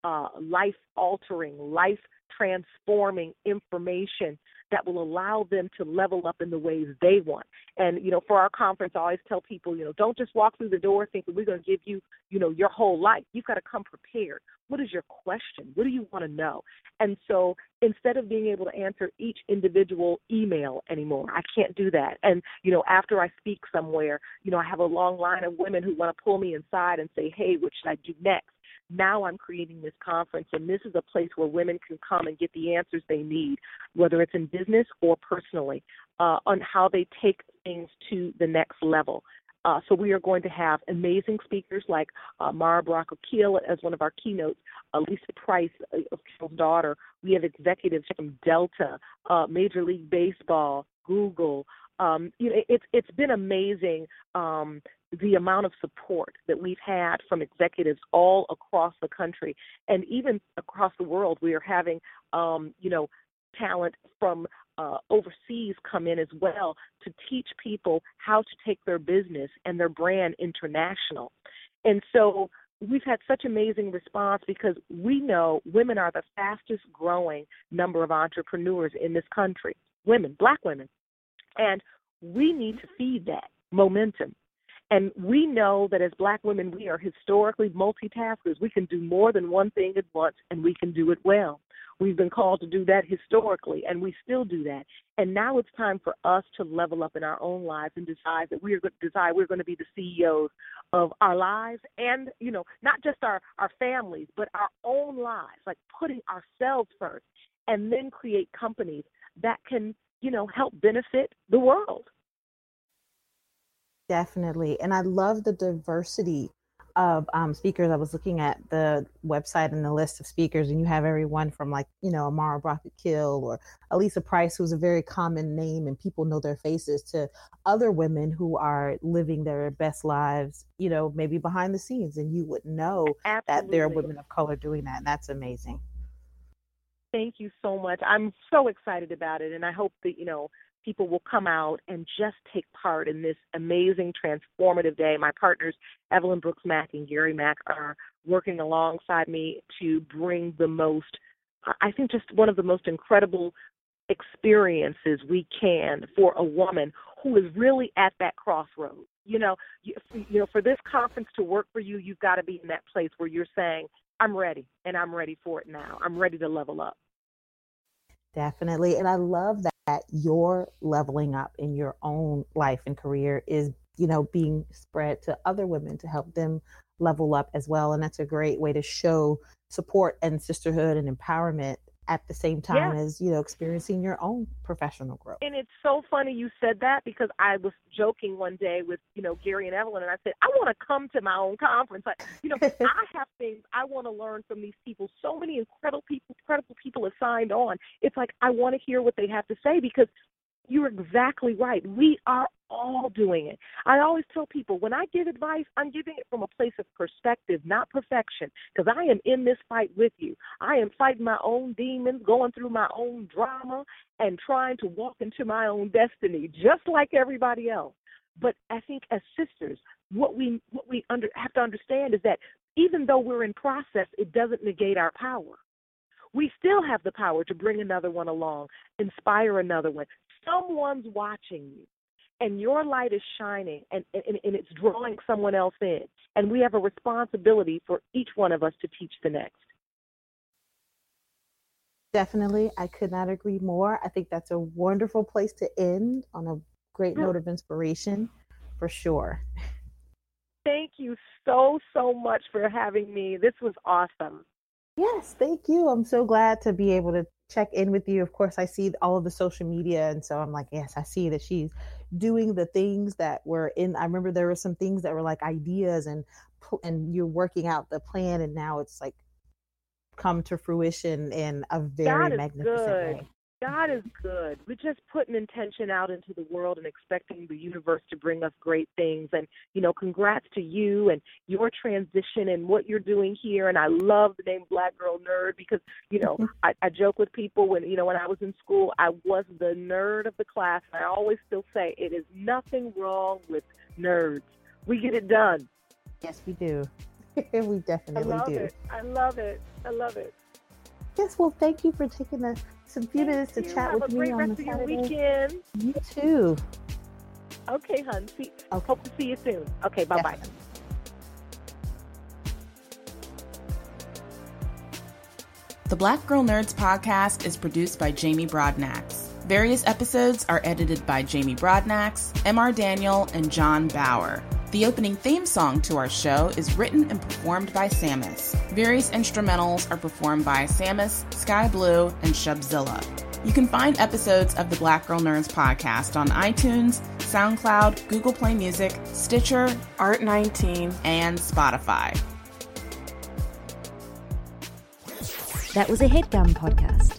uh, life altering, life transforming information that will allow them to level up in the ways they want. And, you know, for our conference, I always tell people, you know, don't just walk through the door thinking we're going to give you, you know, your whole life. You've got to come prepared. What is your question? What do you want to know? And so instead of being able to answer each individual email anymore, I can't do that. And, you know, after I speak somewhere, you know, I have a long line of women who want to pull me inside and say, hey, what should I do next? Now I'm creating this conference, and this is a place where women can come and get the answers they need, whether it's in business or personally, uh, on how they take things to the next level. Uh, so we are going to have amazing speakers like uh, Mara Brock Akil as one of our keynotes, uh, Lisa Price, uh, daughter. We have executives from Delta, uh, Major League Baseball, Google. Um, you know, it's it's been amazing um, the amount of support that we've had from executives all across the country and even across the world. We are having, um, you know, talent from uh, overseas come in as well to teach people how to take their business and their brand international. And so we've had such amazing response because we know women are the fastest growing number of entrepreneurs in this country. Women, black women. And we need to feed that momentum. And we know that as black women, we are historically multitaskers. We can do more than one thing at once, and we can do it well. We've been called to do that historically, and we still do that. And now it's time for us to level up in our own lives and decide that we're going to decide we're going to be the CEOs of our lives, and you know, not just our our families, but our own lives. Like putting ourselves first, and then create companies that can, you know, help benefit the world. Definitely. And I love the diversity of um, speakers. I was looking at the website and the list of speakers, and you have everyone from like, you know, Amara Brock Akil or Elisa Price, who's a very common name and people know their faces, to other women who are living their best lives, you know, maybe behind the scenes, and you would know Absolutely. that there are women of color doing that. And that's amazing. Thank you so much. I'm so excited about it, and I hope that, you know, people will come out and just take part in this amazing transformative day. My partners, Evelyn Brooks Mack and Gary Mack, are working alongside me to bring the most, I think, just one of the most incredible experiences we can for a woman who is really at that crossroads. You know, you, you know, for this conference to work for you, you've got to be in that place where you're saying, "I'm ready, and I'm ready for it now. I'm ready to level up." Definitely. And I love that your leveling up in your own life and career is, you know, being spread to other women to help them level up as well. And that's a great way to show support and sisterhood and empowerment at the same time Yeah. as, you know, experiencing your own professional growth. And it's so funny you said that because I was joking one day with, you know, Gary and Evelyn and I said, I want to come to my own conference. Like, you know, I have things I want to learn from these people. So many incredible people incredible people have signed on. It's like I want to hear what they have to say because you're exactly right. We are all doing it. I always tell people when I give advice, I'm giving it from a place of perspective, not perfection, because I am in this fight with you. I am fighting my own demons, going through my own drama, and trying to walk into my own destiny, just like everybody else. But I think as sisters, what we what we under, have to understand is that even though we're in process, it doesn't negate our power. We still have the power to bring another one along, inspire another one. Someone's watching you, and your light is shining, and, and, and it's drawing someone else in. And we have a responsibility for each one of us to teach the next. Definitely. I could not agree more. I think that's a wonderful place to end on a great note of inspiration for sure. Thank you so, so much for having me. This was awesome. Yes, thank you. I'm so glad to be able to check in with you. Of course, I see all of the social media, and so I'm like, yes, I see that she's doing the things that were in. I remember there were some things that were like ideas, and and you're working out the plan, and now it's like come to fruition in a very magnificent good. way. God is good. We're just putting intention out into the world and expecting the universe to bring us great things. And, you know, congrats to you and your transition and what you're doing here. And I love the name Black Girl Nerd because, you know, I, I joke with people when, you know, when I was in school, I was the nerd of the class. And I always still say it is nothing wrong with nerds. We get it done. Yes, we do. we definitely I love do. it. I love it. I love it. Yes, well, thank you for taking a, some few minutes to chat Have with a me great on rest the of your Saturday. weekend. You too. Okay, hon. See, I Hope to see you soon. Okay, bye bye. The Black Girl Nerds podcast is produced by Jamie Broadnax. Various episodes are edited by Jamie Broadnax, MR Daniel, and John Bauer. The opening theme song to our show is written and performed by Sammus. Various instrumentals are performed by Sammus, Sky Blue, and Shubzilla. You can find episodes of the Black Girl Nerds podcast on iTunes, SoundCloud, Google Play Music, Stitcher, Art19, and Spotify. That was a headgum podcast.